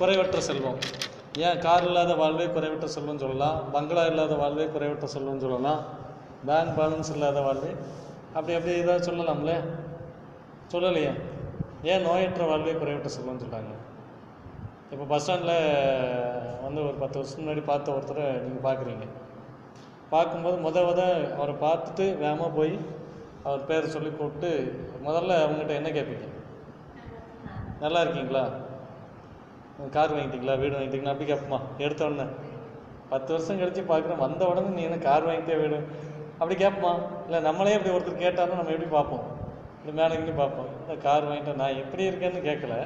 குறைவற்ற செல்வம். ஏன் கார் இல்லாத வாழ்வே குறைவற்ற செல்வம் சொல்லலாம் பங்களா இல்லாத வாழ்வே குறைவற்ற செல்வம்னு சொல்லலாம் பேங்க் பேலன்ஸ் இல்லாத வாழ்வே? அப்படி அப்படி ஏதாவது சொல்லலாம்ல? சொல்லலையே. ஏன் நோயற்ற வாழ்வே குறைவற்ற செல்வம்னு சொல்கிறாங்க இப்போ பஸ் ஸ்டாண்டில் வந்து ஒரு பத்து வருஷம் முன்னாடி பார்த்த ஒருத்தரை நீங்கள் பார்க்குறீங்க. பார்க்கும்போது முத முத அவரை பார்த்துட்டு வேகமாக போய் அவர் பேரை சொல்லி கூப்பிட்டு முதல்ல அவங்ககிட்ட என்ன கேட்பீங்க? நல்லா இருக்கீங்களா? கார் வாங்கிட்டீங்களா? வீடு வாங்கிட்டீங்களா? அப்படி கேட்போமா எடுத்த உடனே. பத்து வருஷம் கழிச்சு பார்க்குறேன் வந்த உடனே நீ என்ன கார் வாங்கிட்டே வீடு? அப்படி கேட்போமா இல்லை நம்மளே இப்படி ஒருத்தர் கேட்டாலும் நம்ம எப்படி பார்ப்போம்? இந்த மேலே இங்கே பார்ப்போம். இந்த கார் வாங்கிட்டேன் நான் எப்படி இருக்கேன்னு கேட்கல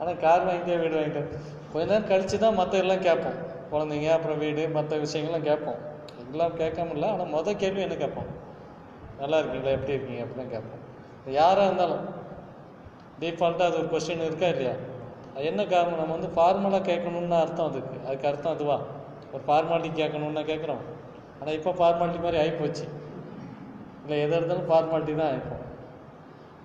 ஆனால் கார் வாங்கிட்டே வீடு வாங்கிட்டேன் கொஞ்ச நேரம் கழிச்சு தான் மற்ற எல்லாம் கேட்போம் குழந்தைங்க அப்புறம் வீடு மற்ற விஷயங்கள்லாம் கேட்போம் எல்லாம் கேட்காம இல்லை ஆனால் மொதல் கேள்வி என்ன கேட்போம் நல்லா இருக்கீங்களா? எப்படி இருக்கீங்க? அப்படின்னு கேட்போம் யாராக இருந்தாலும் டீஃபால்ட்டாக அது ஒரு கொஸ்டின் இருக்கா இல்லையா? என்ன காரணம்? நம்ம வந்து ஃபார்மலாக கேட்கணுன்னு அர்த்தம் அதுக்கு. அதுக்கு அர்த்தம் அதுவா? ஒரு ஃபார்மாலிட்டி கேட்கணுன்னா கேட்குறோம். ஆனால் இப்போ ஃபார்மாலிட்டி மாதிரி ஆகிப்போச்சு இல்லை எது இருந்தாலும் ஃபார்மாலிட்டி தான் இப்போ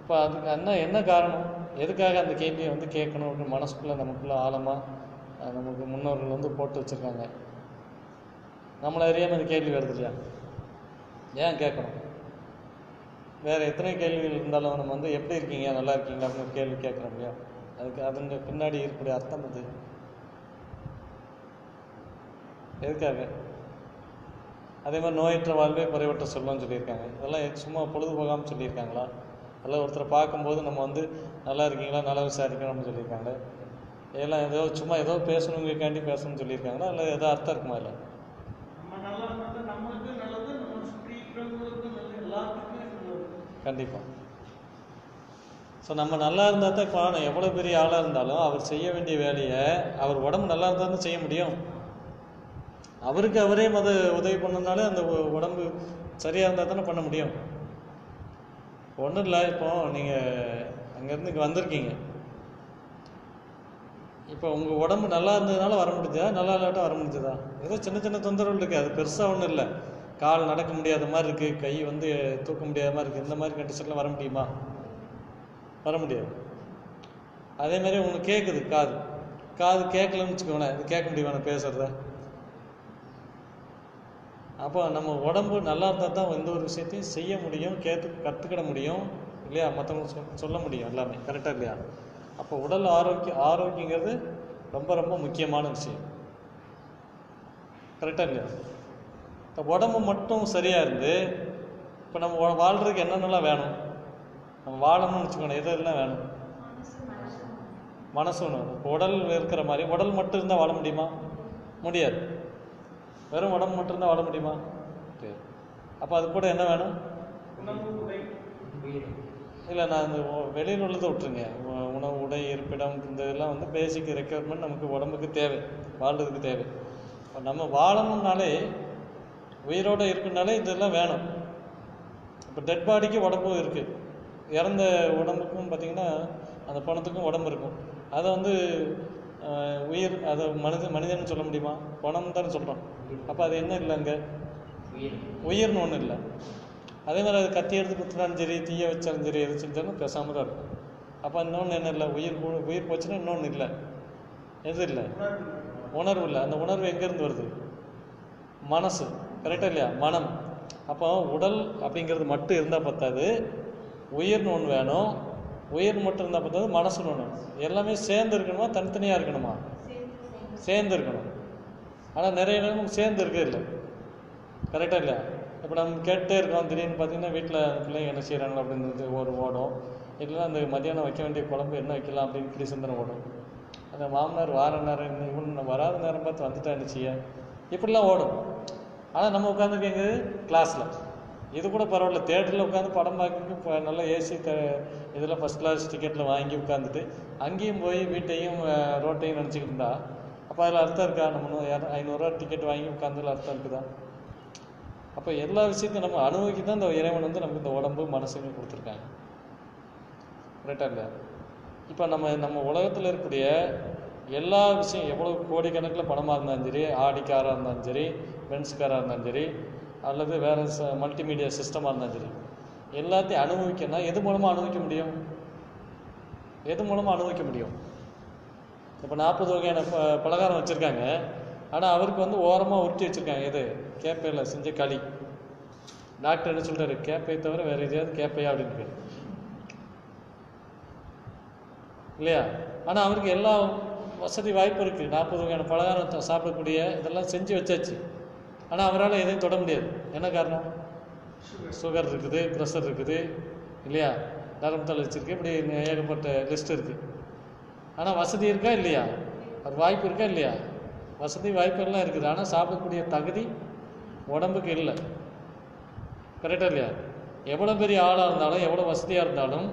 இப்போ அதுக்கு என்ன என்ன காரணம்? எதுக்காக அந்த கேள்வியை வந்து கேட்கணும்? அப்படின்னு மனசுக்குள்ளே நமக்குள்ளே ஆழமாக நமக்கு முன்னோர்கள் வந்து போட்டு வச்சுருக்காங்க. நம்மளை அறியாமல் அந்த கேள்வி வருது இல்லையா? ஏன் கேட்கணும்? வேறு எத்தனை கேள்விகள் இருந்தாலும் நம்ம வந்து எப்படி இருக்கீங்க? நல்லா இருக்கீங்களா? அப்படின்னு ஒரு கேள்வி கேட்குறோம் இல்லையா? அதுக்கு அதுங்க பின்னாடி இருக்கக்கூடிய அர்த்தம் அது. எதுக்காக? அதே மாதிரி நோயற்ற வாழ்வே குறைவற்ற செல்வம்னு சொல்லியிருக்காங்க. இதெல்லாம் சும்மா பொழுதுபோகாமல் சொல்லியிருக்காங்களா? அல்ல ஒருத்தரை பார்க்கும்போது நம்ம வந்து நல்லா இருக்கீங்களா நல்லா விசாரிக்கணும் அப்படின்னு சொல்லியிருக்காங்க. இதெல்லாம் ஏதோ சும்மா ஏதோ பேசணுங்கக்காண்டி பேசணும்னு சொல்லியிருக்காங்களா? இல்லை ஏதோ அர்த்தம் இருக்குமா இல்லை? நம்ம நல்லா இருந்தா நம்மளுக்கு நல்லது நம்ம சுற்றி இருக்கிறவங்களுக்கும் நல்லது எல்லாத்துக்குமே நல்லது கண்டிப்பாக ஸோ நம்ம நல்லா இருந்தால் தான் இப்போ எவ்வளோ பெரிய ஆளாக இருந்தாலும் அவர் செய்ய வேண்டிய வேலையை அவர் உடம்பு நல்லா இருந்தால் தான் செய்ய முடியும். அவருக்கு அவரே மத உதவி பண்ணனாலே அந்த உடம்பு சரியாக இருந்தால் தானே பண்ண முடியும். ஒன்றும் இல்லை இப்போ நீங்கள் அங்கேருந்து இங்கே வந்திருக்கீங்க. இப்போ உங்கள் உடம்பு நல்லா இருந்ததுனால வர முடிஞ்சதா? நல்லா இல்லாட்டா வர முடிஞ்சதா? ஏதோ சின்ன சின்ன தொந்தரவு இருக்குது அது பெருசாக ஒன்றும் இல்லை. கால் நடக்க முடியாத மாதிரி இருக்குது கை வந்து தூக்க முடியாத மாதிரி இருக்குது இந்த மாதிரி கண்டிஷன்லாம் வர முடியுமா? வர முடியாது. அதே மாதிரி உங்களுக்கு கேட்குது காது. காது கேட்கலன்னு வச்சுக்கோங்களேன். இது கேட்க முடியுமா நான் பேசுகிறத அப்போ நம்ம உடம்பு நல்லா இருந்தால் தான் எந்த ஒரு விஷயத்தையும் செய்ய முடியும் கேட்டு கற்றுக்கிட முடியும் இல்லையா? மற்றவங்க சொல் சொல்ல முடியும் எல்லாமே. கரெக்டாக இல்லையா? அப்போ உடல் ஆரோக்கியம் ஆரோக்கியங்கிறது ரொம்ப ரொம்ப முக்கியமான விஷயம். கரெக்டாக இல்லையா? இப்போ உடம்பு மட்டும் சரியாக இருந்து இப்போ நம்ம வா- என்னென்னலாம் வேணும்? நம்ம வாழணும்னு வச்சுக்கோங்க. எதெல்லாம் வேணும். மனசு இப்போ உடல் இருக்கிற மாதிரி உடல் மட்டும் இருந்தால் வாழ முடியுமா? முடியாது. வெறும் உடம்பு மட்டும் இருந்தால் வாழ முடியுமா? முடியாது. அப்போ அது கூட என்ன வேணும்? இல்லை நான் இந்த வெளியில் உள்ளதை விட்டுருங்க. உணவு உடை இருப்பிடம் இந்த இதெல்லாம் வந்து பேசிக் ரெக்குயர்மெண்ட் நமக்கு உடம்புக்கு தேவை. வாழ்றதுக்கு தேவை. இப்போ நம்ம வாழணும்னாலே உயிரோடு இருக்குனாலே இதெல்லாம் வேணும். இப்போ டெட் பாடிக்கு உடம்பும் இருக்குது இறந்த உடம்புக்கும் பார்த்தீங்கன்னா அந்த பணத்துக்கும் உடம்பு இருக்கும். அதை வந்து உயிர் அதை மனித மனிதன் சொல்ல முடியுமா? பணம் தானே சொல்கிறோம் அப்போ அது என்ன இல்லை அங்கே? உயிர்னு ஒன்றும் இல்லை. அதே மாதிரி அது கத்தி எடுத்து குத்துனாலும் சரி தீய வச்சாலும் சரி எது செஞ்சாலும் பேசாமல் தான் இருக்கும். அப்போ இன்னொன்று என்ன இல்லை? உயிர் உயிர் போச்சுன்னா இன்னொன்று இல்லை. எது இல்லை? உணர்வு இல்லை. அந்த உணர்வு எங்கேருந்து வருது? மனசு. கரெக்டாக இல்லையா? மனம். அப்போ உடல் அப்படிங்கிறது மட்டும் இருந்தால் பத்தாது. உயிர்னு ஒன்று வேணும். உயிர் மட்டும் இருந்தால் பத்தாது மனசுன்னு ஒன்று எல்லாமே சேர்ந்து இருக்கணுமா? தனித்தனியாக இருக்கணுமா? சேர்ந்து இருக்கணும். ஆனால் நிறைய நேரம் நமக்கு சேர்ந்து இருக்கே இல்லை. கரெக்டாக இல்லை இப்போ நம்ம கேட்டே இருக்கோம் திடீர்னு பார்த்தீங்கன்னா வீட்டில் பிள்ளைங்க என்ன செய்கிறாங்க அப்படின்னு ஒரு ஓடும். இல்லைன்னா அந்த மதியானம் வைக்க வேண்டிய குழம்பு என்ன வைக்கலாம் அப்படின்னு இப்படி சிந்தனை ஓடும். அந்த மாமனார் வார நேரம் என்ன இவன் வராத நேரம் பார்த்து வந்துட்டா என்ன செய்ய இப்படிலாம் ஓடும். ஆனால் நம்ம உட்காந்துருக்கீங்க கிளாஸில் இது கூட பரவாயில்ல தேட்டரில் உட்காந்து படம் பார்க்க இப்போ நல்லா ஏசி த இதில் ஃபஸ்ட் கிளாஸ் டிக்கெட்டில் வாங்கி உட்காந்துட்டு அங்கேயும் போய் வீட்டையும் ரோட்டையும் நினச்சிக்கிட்டு இருந்தா அப்போ அதில் அர்த்தம் இருக்கா? நம்ம ஐநூறுரூவா டிக்கெட் வாங்கி உட்காந்துல அர்த்தம் இருக்குதா? அப்போ எல்லா விஷயத்தையும் நம்ம அனுபவிக்க தான் இந்த இறைவன் வந்து நமக்கு இந்த உடம்பு மனசுமே கொடுத்துருக்காங்க. கரெக்டாக இல்லையா? இப்போ நம்ம நம்ம உலகத்தில் இருக்கக்கூடிய எல்லா விஷயம் எவ்வளோ கோடிக்கணக்கில் பணமாக இருந்தாலும் சரி ஆடி காராக இருந்தாலும் சரி பென்ஸ் காராக இருந்தாலும் சரி அல்லது வேறு ச மல்டிமீடியா சிஸ்டமாக இருந்தாலும் சரி. எல்லாத்தையும் அனுபவிக்கணும்னா எது மூலமாக அனுபவிக்க முடியும்? எது மூலமாக அனுபவிக்க முடியும்? இப்போ நாற்பது வகையான ப- பலகாரம் வச்சுருக்காங்க. ஆனால் அவருக்கு வந்து ஓரமாக உருட்டி வச்சுருக்காங்க. எது? கேப்பையில் செஞ்ச களி. டாக்டர் என்ன சொல்கிறாரு கேப்பையை தவிர வேறு எதையாவது கேப்பையா அப்படின்னு இல்லையா? ஆனால் அவருக்கு எல்லா வசதி வாய்ப்பு இருக்குது நாற்பது வகையான பலகாரம் சாப்பிடக்கூடிய இதெல்லாம் செஞ்சு வச்சாச்சு. ஆனால் அவரால் எதையும் தொட முடியாது. என்ன காரணம்? சுகர் இருக்குது ப்ரெஷர் இருக்குது இல்லையா? நரம்பு தளர்ச்சி இப்படி ஏகப்பட்ட லிஸ்ட் இருக்குது ஆனால் வசதி இருக்கா இல்லையா? அது வாய்ப்பு இருக்கா இல்லையா? வசதி வாய்ப்பு எல்லாம் இருக்குது. ஆனால் சாப்பிடக்கூடிய தகுதி உடம்புக்கு இல்லை. கரெக்டாக இல்லையா? எவ்வளோ பெரிய ஆளாக இருந்தாலும் எவ்வளோ வசதியாக இருந்தாலும்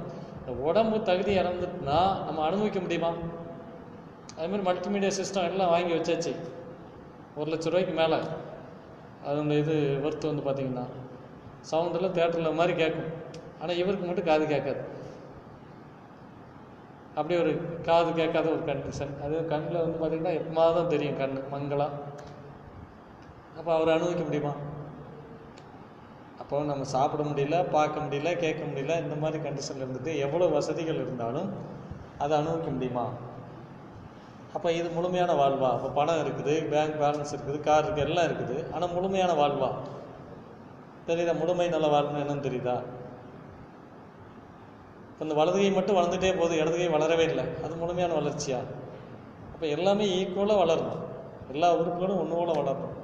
உடம்பு தகுதி இறந்துட்டுனா நம்ம அனுபவிக்க முடியுமா? அதுமாதிரி மல்டிமீடியா சிஸ்டம் எல்லாம் வாங்கி வச்சாச்சு. ஒரு லட்ச ரூபாய்க்கு மேலே. அந்த இது ஒர்த்து வந்து பார்த்தீங்கன்னா சவுண்டில் தேட்டரில் மாதிரி கேட்கும் ஆனால் இவருக்கு மட்டும் காது கேட்காது. அப்படி ஒரு காது கேட்காத ஒரு கண்டிஷன் அது கண்ணில் வந்து பார்த்தீங்கன்னா எப்பமாவது தான் தெரியும் கண் மங்களாக அப்போ அவரை அனுபவிக்க முடியுமா? அப்போ நம்ம சாப்பிட முடியல பார்க்க முடியல கேட்க முடியல இந்த மாதிரி கண்டிஷனில் இருந்துட்டு எவ்வளோ வசதிகள் இருந்தாலும் அதை அனுபவிக்க முடியுமா? அப்போ இது முழுமையான வாழ்வா? அப்போ பணம் இருக்குது பேங்க் பேலன்ஸ் இருக்குது கார் இருக்குது எல்லாம் இருக்குது. ஆனால் முழுமையான வாழ்வா? தெரியுதா? முழுமை நல்ல வாழ்வுன்னு என்னன்னு தெரியுதா? இப்போ இந்த வலது கை மட்டும் வளர்ந்துட்டே போகுது இடதுகை வளரவே இல்லை. அது முழுமையான வளர்ச்சியா? அப்போ எல்லாமே ஈக்குவலாக வளரணும். எல்லா உறுப்புகளும் ஒன்று போல வளரணும்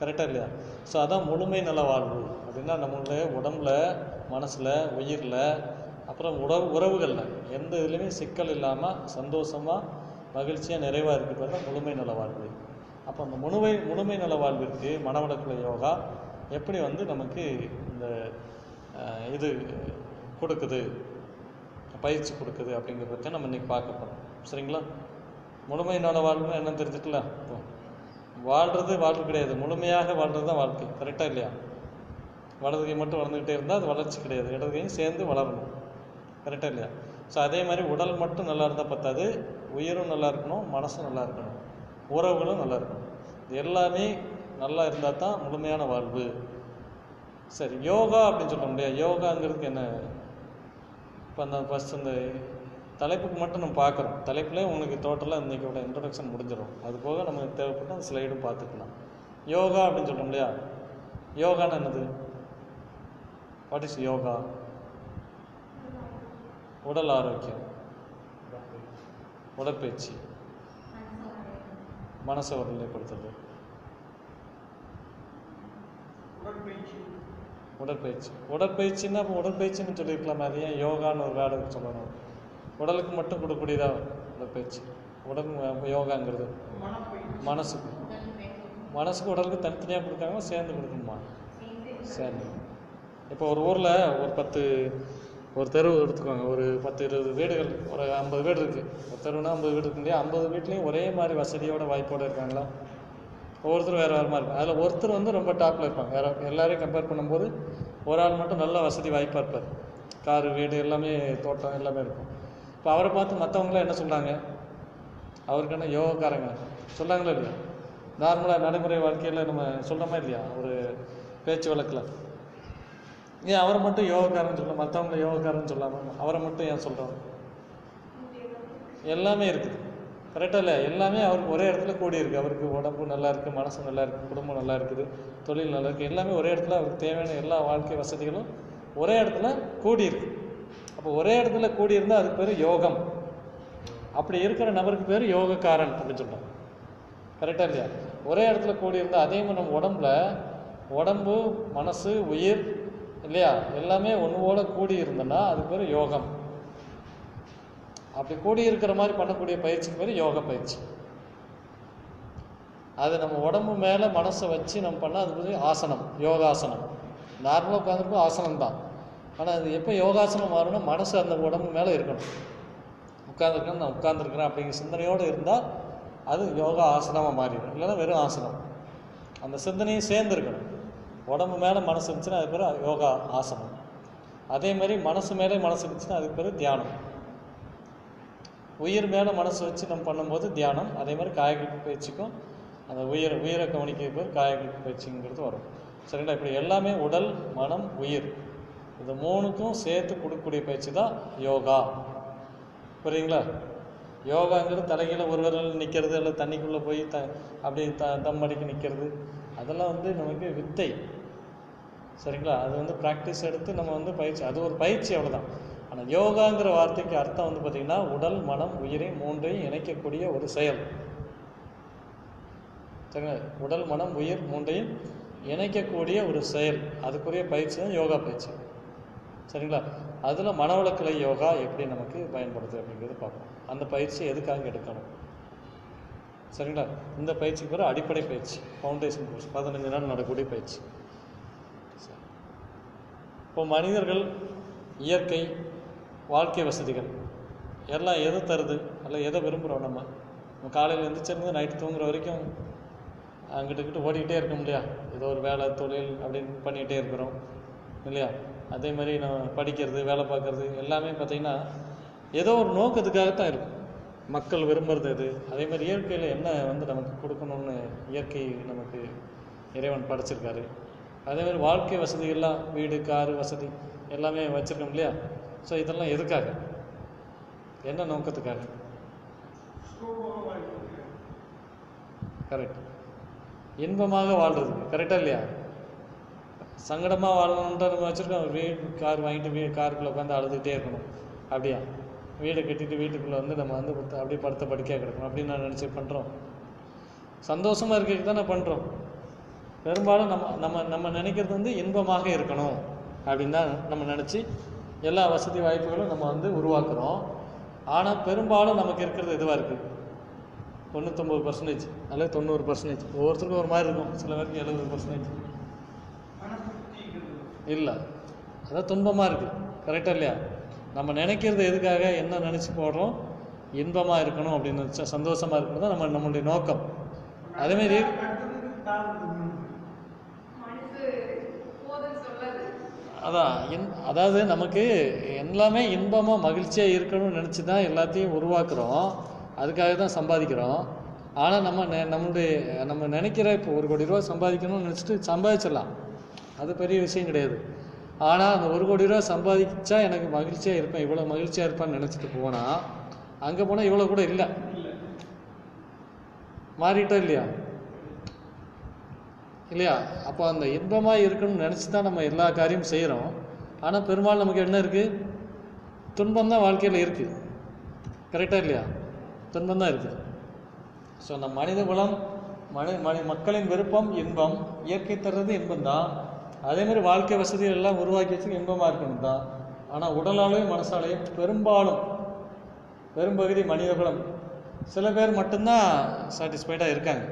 கரெக்டாக இல்லையா? ஸோ அதான் முழுமை நல்ல வாழ்வு. அப்படின்னா நம்மளுடைய உடம்புல மனசில் உயிரில் அப்புறம் உறவு உறவுகளில். எந்த இதுலேயுமே சிக்கல் இல்லாமல் சந்தோஷமாக மகிழ்ச்சியாக நிறைவாக இருக்கிறது தான் முழுமை நல வாழ்வு. அப்போ அந்த முழுமை முழுமை நல வாழ்விற்கு மனவளக்கலை யோகா எப்படி வந்து நமக்கு இந்த இது கொடுக்குது பயிற்சி கொடுக்குது அப்படிங்கிறத பற்றி நம்ம இன்னைக்கு பார்க்க போகிறோம் சரிங்களா? முழுமை நல வாழ்வுன்னு என்னன்னு தெரிஞ்சுக்கலாம் இப்போ வாழ்றது வாழ்வு கிடையாது. முழுமையாக வாழ்றது தான் வாழ்க்கை. கரெக்டாக இல்லையா? வலதுகை மட்டும் வளர்ந்துக்கிட்டே இருந்தால் அது வளர்ச்சி கிடையாது. இடதுகையும் சேர்ந்து வளரணும். கரெக்டாக இல்லையா? ஸோ அதே மாதிரி உடல் மட்டும் நல்லா இருந்தால் பத்தாது. உயிரும் நல்லா இருக்கணும் மனசும் நல்லா இருக்கணும். உறவுகளும் நல்லா இருக்கணும். இது எல்லாமே நல்லா இருந்தால் தான் முழுமையான வாழ்வு. சரி யோகா அப்படின்னு சொல்ல முடியாது யோகாங்கிறதுக்கு என்ன? இப்போ அந்த ஃபஸ்ட் இந்த தலைப்புக்கு மட்டும் நம்ம பார்க்குறோம். தலைப்பில் உங்களுக்கு டோட்டலாக இன்றைக்கோட இன்ட்ரடக்ஷன் முடிஞ்சிடும் அது போக நமக்கு தேவைப்பட்ட அந்த ஸ்லைடும் பார்த்துக்கலாம். யோகா அப்படின்னு சொல்கிறோம் இல்லையா? யோகான்னு என்னது? வாட் இஸ் யோகா உடல் ஆரோக்கியம். உடற்பயிற்சி. மனசை ஒருநிலைப்படுத்துறது. உடற்பயிற்சி. உடற்பயிற்சி. உடற்பயிற்சின்னா அப்போ உடற்பயிற்சின்னு சொல்லியிருக்கலாமே அது ஏன் யோகான்னு ஒரு வேலை சொல்லணும். உடலுக்கு மட்டும் கொடுக்கக்கூடியதா உடற்பயிற்சி? உடல் யோகாங்கிறது. மனசுக்கு. மனசுக்கு உடலுக்கு தனித்தனியாக கொடுக்காம சேர்ந்து கொடுக்கணுமா? சேர்ந்து. இப்போ ஒரு ஊரில் ஒரு பத்து ஒரு தெரு எடுத்துக்கோங்க. ஒரு பத்து இருபது வீடுகள் ஒரு ஐம்பது வீடு இருக்குது ஒரு தெருவுனா ஐம்பது வீடு இருக்கு இல்லையா ஐம்பது வீட்லேயும் ஒரே மாதிரி வசதியோட வாய்ப்போடு இருக்காங்களா? ஒவ்வொருத்தரும் வேறு வேறு மாதிரி இருக்கும் அதில் ஒருத்தர் வந்து ரொம்ப டாப்பில் இருப்பாங்க. வேற எல்லாரையும் கம்பேர் பண்ணும்போது ஒரு ஆள் மட்டும் நல்ல வசதி வாய்ப்பாக இருப்பார். காரு வீடு எல்லாமே தோட்டம் எல்லாமே இருக்கும். இப்போ அவரை பார்த்து மற்றவங்களாம் என்ன சொல்கிறாங்க அவருக்கு என்ன யோகக்காரங்க? சொல்கிறாங்களா இல்லையா? நார்மலாக நடைமுறை வாழ்க்கையில் நம்ம சொல்கிறோமா இல்லையா? ஒரு பேச்சு வழக்கில். ஏன் அவரை மட்டும் யோகக்காரன் சொல்ல மற்றவங்கள யோகக்காரன் சொல்லாமல் அவரை மட்டும் ஏன் சொல்கிறோம் எல்லாமே இருக்குது. கரெக்டாக இல்லை? எல்லாமே அவருக்கு ஒரே இடத்துல கூடி இருக்கு அவருக்கு உடம்பு நல்லா இருக்குது மனசு நல்லா இருக்குது குடும்பம் நல்லா இருக்குது தொழில் நல்லா இருக்குது எல்லாமே ஒரே இடத்துல அவருக்கு தேவையான எல்லா வாழ்க்கை வசதிகளும் ஒரே இடத்துல கூடி இருக்குது அப்போ ஒரே இடத்துல கூடி இருந்தால் அதுக்கு பேர் யோகம். அப்படி இருக்கிற நபருக்கு பேர் யோகக்காரன் அப்படின்னு சொல்கிறோம் கரெக்டாக இல்லையா? ஒரே இடத்துல கூடி இருந்தால் அதே மாதிரி நம்ம உடம்புல உடம்பு மனசு உயிர் இல்லையா? எல்லாமே ஒன்று போல கூடி இருந்தேன்னா அதுக்கு பேர் யோகம். அப்படி கூடி இருக்கிற மாதிரி பண்ணக்கூடிய பயிற்சிக்கு பேர் யோக பயிற்சி. அது நம்ம உடம்பு மேலே மனசை வச்சு நம்ம பண்ணால் அது பேர் ஆசனம் யோகாசனம். நார்மலாக உட்காந்துருப்போம் ஆசனம் தான். ஆனால் அது எப்போ யோகாசனம் மாறணும் மனசு அந்த உடம்பு மேலே இருக்கணும். உட்காந்துருக்கேன் நான் உட்காந்துருக்கிறேன் அப்படிங்கிற சிந்தனையோடு இருந்தால் அது யோகா ஆசனமாக மாறிடும். இல்லைன்னா வெறும் ஆசனம். அந்த சிந்தனையும் சேர்ந்துருக்கணும். உடம்பு மேலே மனசு இருந்துச்சுன்னா அது பேர் யோகா ஆசனம். அதே மாதிரி மனசு மேலே மனசு இருந்துச்சுன்னா அதுக்கு பேர் தியானம். உயிர் மேலே மனசு வச்சு நம்ம பண்ணும்போது தியானம் அதே மாதிரி காயகல்ப பயிற்சிக்கும் அந்த உயிர் உயிரை கவனிக்க பேர் காயகல்ப பயிற்சிங்கிறது வரும். சரிங்களா? இப்படி எல்லாமே உடல் மனம் உயிர். இது மூணுக்கும் சேர்த்து கொடுக்கக்கூடிய பயிற்சி தான் யோகா. புரியுங்களா யோகாங்கிறது தலைகீழ ஒரு விரல் நிற்கிறது இல்லை தண்ணிக்குள்ளே போய் த அப்படி த தம் அடிக்க நிற்கிறது அதெல்லாம் வந்து நமக்கு வித்தை. சரிங்களா? அது வந்து ப்ராக்டிஸ் எடுத்து நம்ம வந்து பயிற்சி அது ஒரு பயிற்சி அவ்வளோதான் ஆனால் யோகாங்கிற வார்த்தைக்கு அர்த்தம் வந்து பார்த்திங்கன்னா உடல் மனம் உயிரை மூன்றையும் இணைக்கக்கூடிய ஒரு செயல். சரிங்களா? உடல் மனம் உயிர் மூன்றையும் இணைக்கக்கூடிய ஒரு செயல். அதுக்குரிய பயிற்சி தான் யோகா பயிற்சி. சரிங்களா? அதில் மனவளக்கலை யோகா எப்படி நமக்கு பயன்படுது அப்படிங்கிறது பார்ப்போம். அந்த பயிற்சி எதுக்காக எடுக்கணும்? சரிங்களா? இந்த பயிற்சிக்கு பிறகு அடிப்படை பயிற்சி. ஃபவுண்டேஷன் கோர்ஸ் பதினஞ்சு நாள் நடக்கக்கூடிய பயிற்சி. இப்போ மனிதர்கள் இயற்கை வாழ்க்கை வசதிகள் எல்லாம் எது தருது? அல்ல எதை விரும்புகிறோம் நம்ம? நம்ம காலையில் எழுந்திரிச்சிருந்து நைட்டு தூங்குற வரைக்கும் அங்கிட்ட இங்கிட்டு ஓடிக்கிட்டே இருக்க முடியா? ஏதோ ஒரு வேலை தொழில் அப்படின்னு பண்ணிகிட்டே இருக்கிறோம் இல்லையா? அதே மாதிரி நம்ம படிக்கிறது வேலை பார்க்குறது எல்லாமே பார்த்திங்கன்னா ஏதோ ஒரு நோக்கத்துக்காகத்தான் இருக்கும். மக்கள் விரும்புறது இது அதே மாதிரி இயற்கையில் என்ன வந்து நமக்கு கொடுக்கணும்னு இயற்கை நமக்கு இறைவன் படைச்சிருக்காரு? அதே மாதிரி வாழ்க்கை வசதிகள்லாம் வீடு காரு வசதி எல்லாமே வச்சுருக்கோம் இல்லையா? ஸோ இதெல்லாம் எதுக்காக? என்ன நோக்கத்துக்காக? கரெக்ட் இன்பமாக வாழ்றதுக்கு கரெக்டாக இல்லையா? சங்கடமாக வாழணுன்ட்டு நம்ம வச்சுருக்கோம். வீடு கார் வாங்கிட்டு வீ காருக்குள்ளே உட்காந்து அழுதுகிட்டே இருக்கணும். அப்படியா? வீடை கட்டிட்டு வீட்டுக்குள்ளே வந்து நம்ம வந்து அப்படியே படுத்த படுக்கையாக கிடக்கணும். அப்படின்னு நான் நினச்சி பண்ணுறோம் சந்தோஷமாக இருக்கிறதுக்கு தானே பண்ணுறோம் பெரும்பாலும் நம்ம நம்ம நம்ம நினைக்கிறது வந்து இன்பமாக இருக்கணும் அப்படின்னு தான் நம்ம நினச்சி எல்லா வசதி வாய்ப்புகளும் நம்ம வந்து உருவாக்குறோம். ஆனால் பெரும்பாலும் நமக்கு இருக்கிறது இதுவாக இருக்குது தொண்ணூத்தொம்பது பர்சன்டேஜ் அல்லது தொண்ணூறு பர்சன்டேஜ் ஒவ்வொருத்தருக்கும் ஒரு மாதிரி இருக்கும். சில பேருக்கு எழுபது பர்சன்டேஜ் இல்லை. அதான் துன்பமாக இருக்குது கரெக்டாக இல்லையா? நம்ம நினைக்கிறது எதுக்காக என்ன நினச்சி போடுறோம்? இன்பமாக இருக்கணும் அப்படின்னு நினச்சா சந்தோஷமாக இருக்கணும் தான் நம்ம நம்மளுடைய நோக்கம். அதேமாரி மனசு போதுன்னு சொல்லாது அதான் இன் அதாவது நமக்கு எல்லாமே இன்பமாக மகிழ்ச்சியாக இருக்கணும்னு நினச்சி தான் எல்லாத்தையும் உருவாக்குறோம். அதுக்காக தான் சம்பாதிக்கிறோம். ஆனால் நம்ம நெ- நம்மளுடைய நம்ம நினைக்கிற இப்போ ஒரு கோடி ரூபா சம்பாதிக்கணும்னு நினச்சிட்டு சம்பாதிச்சிடலாம். அது பெரிய விஷயம் கிடையாது. ஆனால் அந்த ஒரு கோடி ரூபா சம்பாதிச்சா எனக்கு மகிழ்ச்சியாக இருப்பேன் இவ்வளோ மகிழ்ச்சியாக இருப்பான்னு நினச்சிட்டு போனால் அங்கே போனால் இவ்வளோ கூட இல்லை. மாறிட்டோம் இல்லையா? இல்லையா? அப்போ அந்த இன்பமாக இருக்கணும்னு நினச்சி தான் நம்ம எல்லா காரியமும் செய்கிறோம் ஆனால் பெரும்பாலும் நமக்கு என்ன இருக்குது துன்பம் தான் வாழ்க்கையில் இருக்குது கரெக்டாக இல்லையா? துன்பம் தான் இருக்குது ஸோ நம்ம மனித குலம் மனி மனி மக்களின் விருப்பம் இன்பம். இயற்கை தர்றது இன்பம் தான் அதேமாதிரி வாழ்க்கை வசதிகள் எல்லாம் உருவாக்கி வச்சு இன்பமாக இருக்கணும் தான் ஆனால் உடலாலையும் மனசாலையும் பெரும்பாலும் பெரும்பகுதி மனித குலம் சில பேர் மட்டும்தான் சாட்டிஸ்ஃபைடாக இருக்காங்க.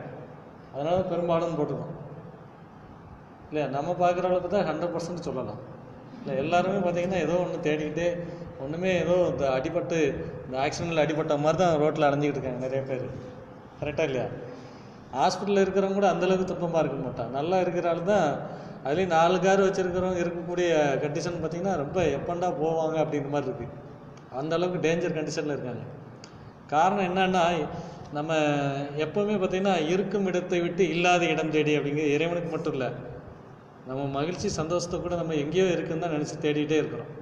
அதனால பெரும்பாலும் போட்டுக்கோம் இல்லையா? நம்ம பார்க்குற அளவுக்கு தான் ஹண்ட்ரட் பர்சன்ட் சொல்லலாம். இல்லை எல்லாருமே பார்த்தீங்கன்னா ஏதோ ஒன்று தேடிக்கிட்டே ஒன்றுமே ஏதோ இந்த அடிபட்டு இந்த ஆக்சிடெண்ட்டில் அடிபட்ட மாதிரி தான் ரோட்டில் அடைஞ்சிக்கிட்டு இருக்காங்க நிறைய பேர். கரெக்டாக இல்லையா? ஹாஸ்பிட்டலில் இருக்கிறவங்க கூட அந்தளவுக்கு துன்பமாக இருக்க மாட்டான் நல்லா இருக்கிறாள் தான் அதுலேயும் நாலு கார் வச்சுருக்கிறவங்க இருக்கக்கூடிய கண்டிஷன் பார்த்திங்கன்னா ரொம்ப எப்பண்டா போவாங்க அப்படிங்கிற மாதிரி இருக்குது அந்த அளவுக்கு டேஞ்சர் கண்டிஷனில் இருக்காங்க. காரணம் என்னன்னா நம்ம எப்போவுமே பார்த்திங்கன்னா இருக்கும் இடத்தை விட்டு இல்லாத இடம் தேடி அப்படிங்கிறது இறைவனுக்கு மட்டும் இல்லை. நம்ம மகிழ்ச்சி சந்தோஷத்தை கூட நம்ம எங்கேயோ இருக்குன்னு தான் நினச்சி தேடிக்கிட்டே இருக்கிறோம்.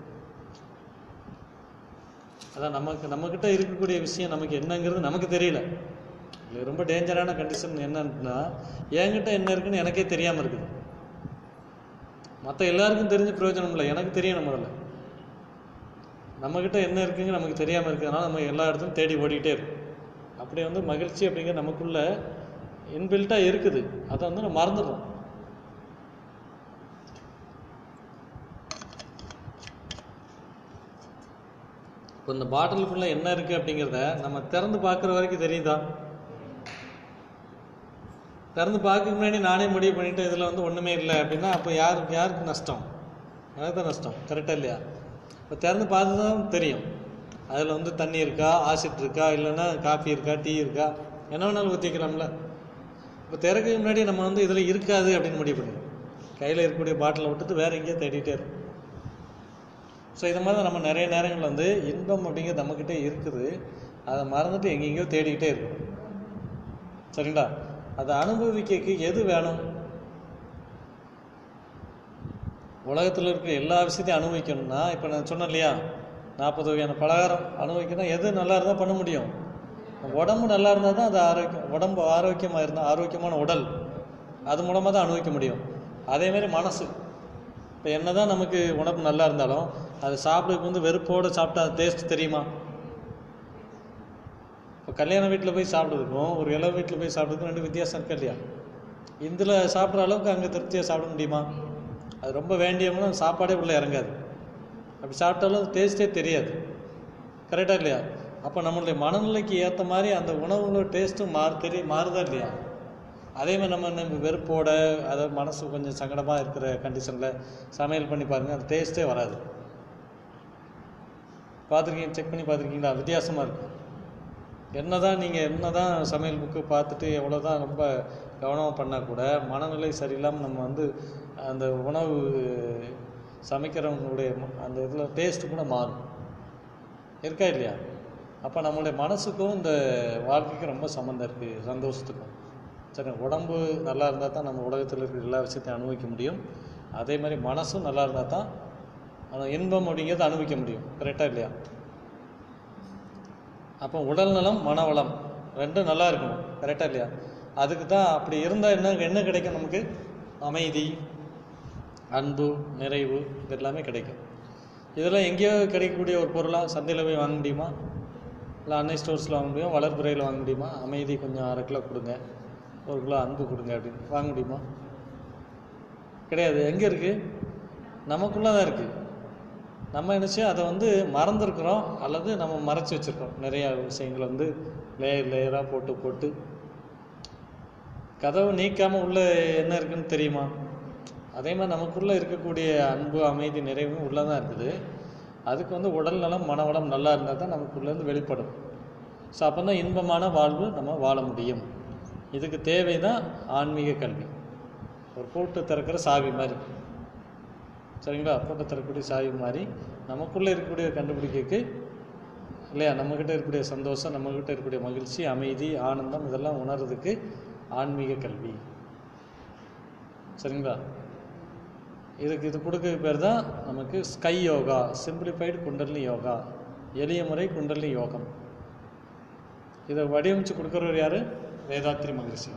அதான் நமக்கு நம்மக்கிட்ட இருக்கக்கூடிய விஷயம் நமக்கு என்னங்கிறது நமக்கு தெரியல. இது ரொம்ப டேஞ்சரான கண்டிஷன் என்னன்னா என்கிட்ட என்ன இருக்குன்னு எனக்கே தெரியாமல் இருக்குது. மற்ற எல்லாருக்கும் தெரிஞ்ச பிரயோஜனம் இல்லை. எனக்கு தெரியணும் முதல்ல நம்மக்கிட்ட என்ன இருக்குங்க நமக்கு தெரியாமல் இருக்கிறதுனால நம்ம எல்லா இடத்துலையும் தேடி ஓடிக்கிட்டே இருக்கும். அப்படி வந்து மகிழ்ச்சி அப்படிங்கிற நமக்குள்ள இன்பில்ட்டாக இருக்குது. அதை வந்து நம்ம மறந்துடுறோம். இப்போ இந்த ஃபுல்லாக என்ன இருக்குது அப்படிங்கிறத நம்ம திறந்து பார்க்குற வரைக்கும் தெரியுதா? திறந்து பார்க்க முன்னாடி நானே முடிவு பண்ணிட்டு இதில் வந்து ஒன்றுமே இல்லை அப்படின்னா அப்போ யாருக்கு யாருக்கு நஷ்டம்? எனக்கு தான் நஷ்டம் கரெக்டாக இல்லையா? இப்போ திறந்து பார்த்து தான் தெரியும். அதில் வந்து தண்ணி இருக்கா ஆசிட் இருக்கா இல்லைன்னா காஃபி இருக்கா டீ இருக்கா? என்ன வேணாலும் ஊற்றிக்கலாம்ல இப்போ திறக்க முன்னாடி நம்ம வந்து இதில் இருக்காது அப்படின்னு முடிவு பண்ணிடுவோம் கையில் இருக்கக்கூடிய பாட்டிலை விட்டுட்டு வேற எங்கேயோ தேடிட்டே இருக்கும் ஸோ இது மாதிரி தான் நம்ம நிறைய நேரங்களில் வந்து இன்பம் அப்படிங்கிறது நம்மக்கிட்ட இருக்குது. அதை மறந்துட்டு எங்கெங்கேயோ தேடிக்கிட்டே இருக்கும். சரிங்களா? அதை அனுபவிக்க எது வேணும்? உலகத்தில் இருக்கிற எல்லா விஷயத்தையும் அனுபவிக்கணும்னா இப்போ நான் சொன்னேன் இல்லையா? நாற்பது வகையான பலகாரம் அனுபவிக்கணும் எது நல்லா இருந்தால் பண்ண முடியும்? உடம்பு நல்லா இருந்தால் தான் அது ஆரோக்கியம் உடம்பு ஆரோக்கியமாக இருந்தால் ஆரோக்கியமான உடல் அது மூலமாக தான் அனுபவிக்க முடியும். அதேமாரி மனசு. இப்போ என்னதான் நமக்கு உடம்பு நல்லா இருந்தாலும் அது சாப்பிட்றதுக்கு வந்து வெறுப்போடு சாப்பிட்டா அது டேஸ்ட் தெரியுமா? இப்போ கல்யாண வீட்டில் போய் சாப்பிட்றதுக்கும் ஒரு இளவு வீட்டில் போய் சாப்பிட்றதுக்கும் ரெண்டு வித்தியாசம் இருக்கு இல்லையா? இதில் சாப்பிட்ற அளவுக்கு அங்கே திருப்தியாக சாப்பிட முடியுமா? அது ரொம்ப வேண்டியவங்களும் சாப்பாடே உள்ளே இறங்காது. அப்படி சாப்பிட்டாலும் டேஸ்ட்டே தெரியாது. கரெக்டாக இல்லையா? அப்போ நம்மளுடைய மனநிலைக்கு ஏற்ற மாதிரி அந்த உணவுகளோட டேஸ்ட்டும் மாறு தெரிய மாறுதா இல்லையா? அதே மாதிரி நம்ம நம்ம வெறுப்போட அதாவது மனசு கொஞ்சம் சங்கடமாக இருக்கிற கண்டிஷனில் சமையல் பண்ணி பாருங்கள் அந்த டேஸ்ட்டே வராது. பார்த்துருக்கீங்க செக் பண்ணி பார்த்துருக்கீங்களா? வித்தியாசமாக இருக்கும் என்ன தான் நீங்கள் என்ன தான் சமையல் புக்கு பார்த்துட்டு எவ்வளோ தான் ரொம்ப கவனமாக பண்ணால் கூட மனநிலை சரியில்லாமல் நம்ம வந்து அந்த உணவு சமைக்கிறவங்களுடைய அந்த இதில் டேஸ்ட்டு கூட மாறும். இருக்கா இல்லையா? அப்போ நம்மளுடைய மனசுக்கும் இந்த வாழ்க்கைக்கும் ரொம்ப சம்மந்தம் இருக்குது சந்தோஷத்துக்கும். சரி உடம்பு நல்லா இருந்தால் தான் நம்ம உலகத்தில் இருக்கிற எல்லா விஷயத்தையும் அனுபவிக்க முடியும். அதே மாதிரி மனசும் நல்லா இருந்தால் தான் ஆனால் இன்பம் அப்படிங்கிறது அனுபவிக்க முடியும். கரெக்டாக இல்லையா? அப்போ உடல் நலம் மனவளம் ரெண்டும் நல்லா இருக்கணும். கரெக்டாக இல்லையா? அதுக்கு தான் அப்படி இருந்தால் என்ன என்ன கிடைக்கும் நமக்கு? அமைதி அன்பு நிறைவு இது எல்லாமே கிடைக்கும். இதெல்லாம் எங்கேயோ கிடைக்கக்கூடிய ஒரு பொருளாக சந்தையில் போய் வாங்க முடியுமா? இல்லை அன்னை ஸ்டோர்ஸில் வாங்க முடியும்? வளர்ப்புறையில் வாங்க முடியுமா? அமைதி கொஞ்சம் அரை கிலோ கொடுங்க. ஒரு கிலோ அன்பு கொடுங்க அப்படின்னு. வாங்க முடியுமா? கிடையாது. எங்கே இருக்குது நமக்குள்ளே தான் இருக்குது நம்ம நினச்சி அதை வந்து மறந்துருக்குறோம். அல்லது நம்ம மறைச்சி வச்சுருக்கோம் நிறையா விஷயங்களை வந்து லேயர் லேயராக போட்டு போட்டு. கதவு நீக்காமல் உள்ளே என்ன இருக்குன்னு தெரியுமா? அதே மாதிரி நமக்குள்ளே இருக்கக்கூடிய அன்பு அமைதி நிறைவும் உள்ளே தான் இருக்குது. அதுக்கு வந்து உடல் நலம் மனவளம் நல்லா இருந்தால் தான் நமக்குள்ளேருந்து வெளிப்படும். ஸோ அப்போ தான் இன்பமான வாழ்வு நம்ம வாழ முடியும். இதுக்கு தேவை தான் ஆன்மீக கல்வி. ஒரு கூட்டு திறக்கிற சாவி மாதிரி. சரிங்களா? பூட்டை தரக்கூடிய சாய்வு மாதிரி நமக்குள்ளே இருக்கக்கூடிய கண்டுபிடிக்கக்கு இல்லையா? நம்மக்கிட்ட இருக்கக்கூடிய சந்தோஷம் நம்மக்கிட்ட இருக்கக்கூடிய மகிழ்ச்சி அமைதி ஆனந்தம் இதெல்லாம் உணர்றதுக்கு ஆன்மீக கல்வி. சரிங்களா? இதுக்கு இது கொடுக்க பேர் தான் நமக்கு ஸ்கை யோகா சிம்பிளிஃபைடு குண்டலினி யோகா எளிய முறை குண்டலினி யோகம். இதை வடிவமைச்சு கொடுக்குறவர் யார்? வேதாத்ரி மகிழ்ச்சி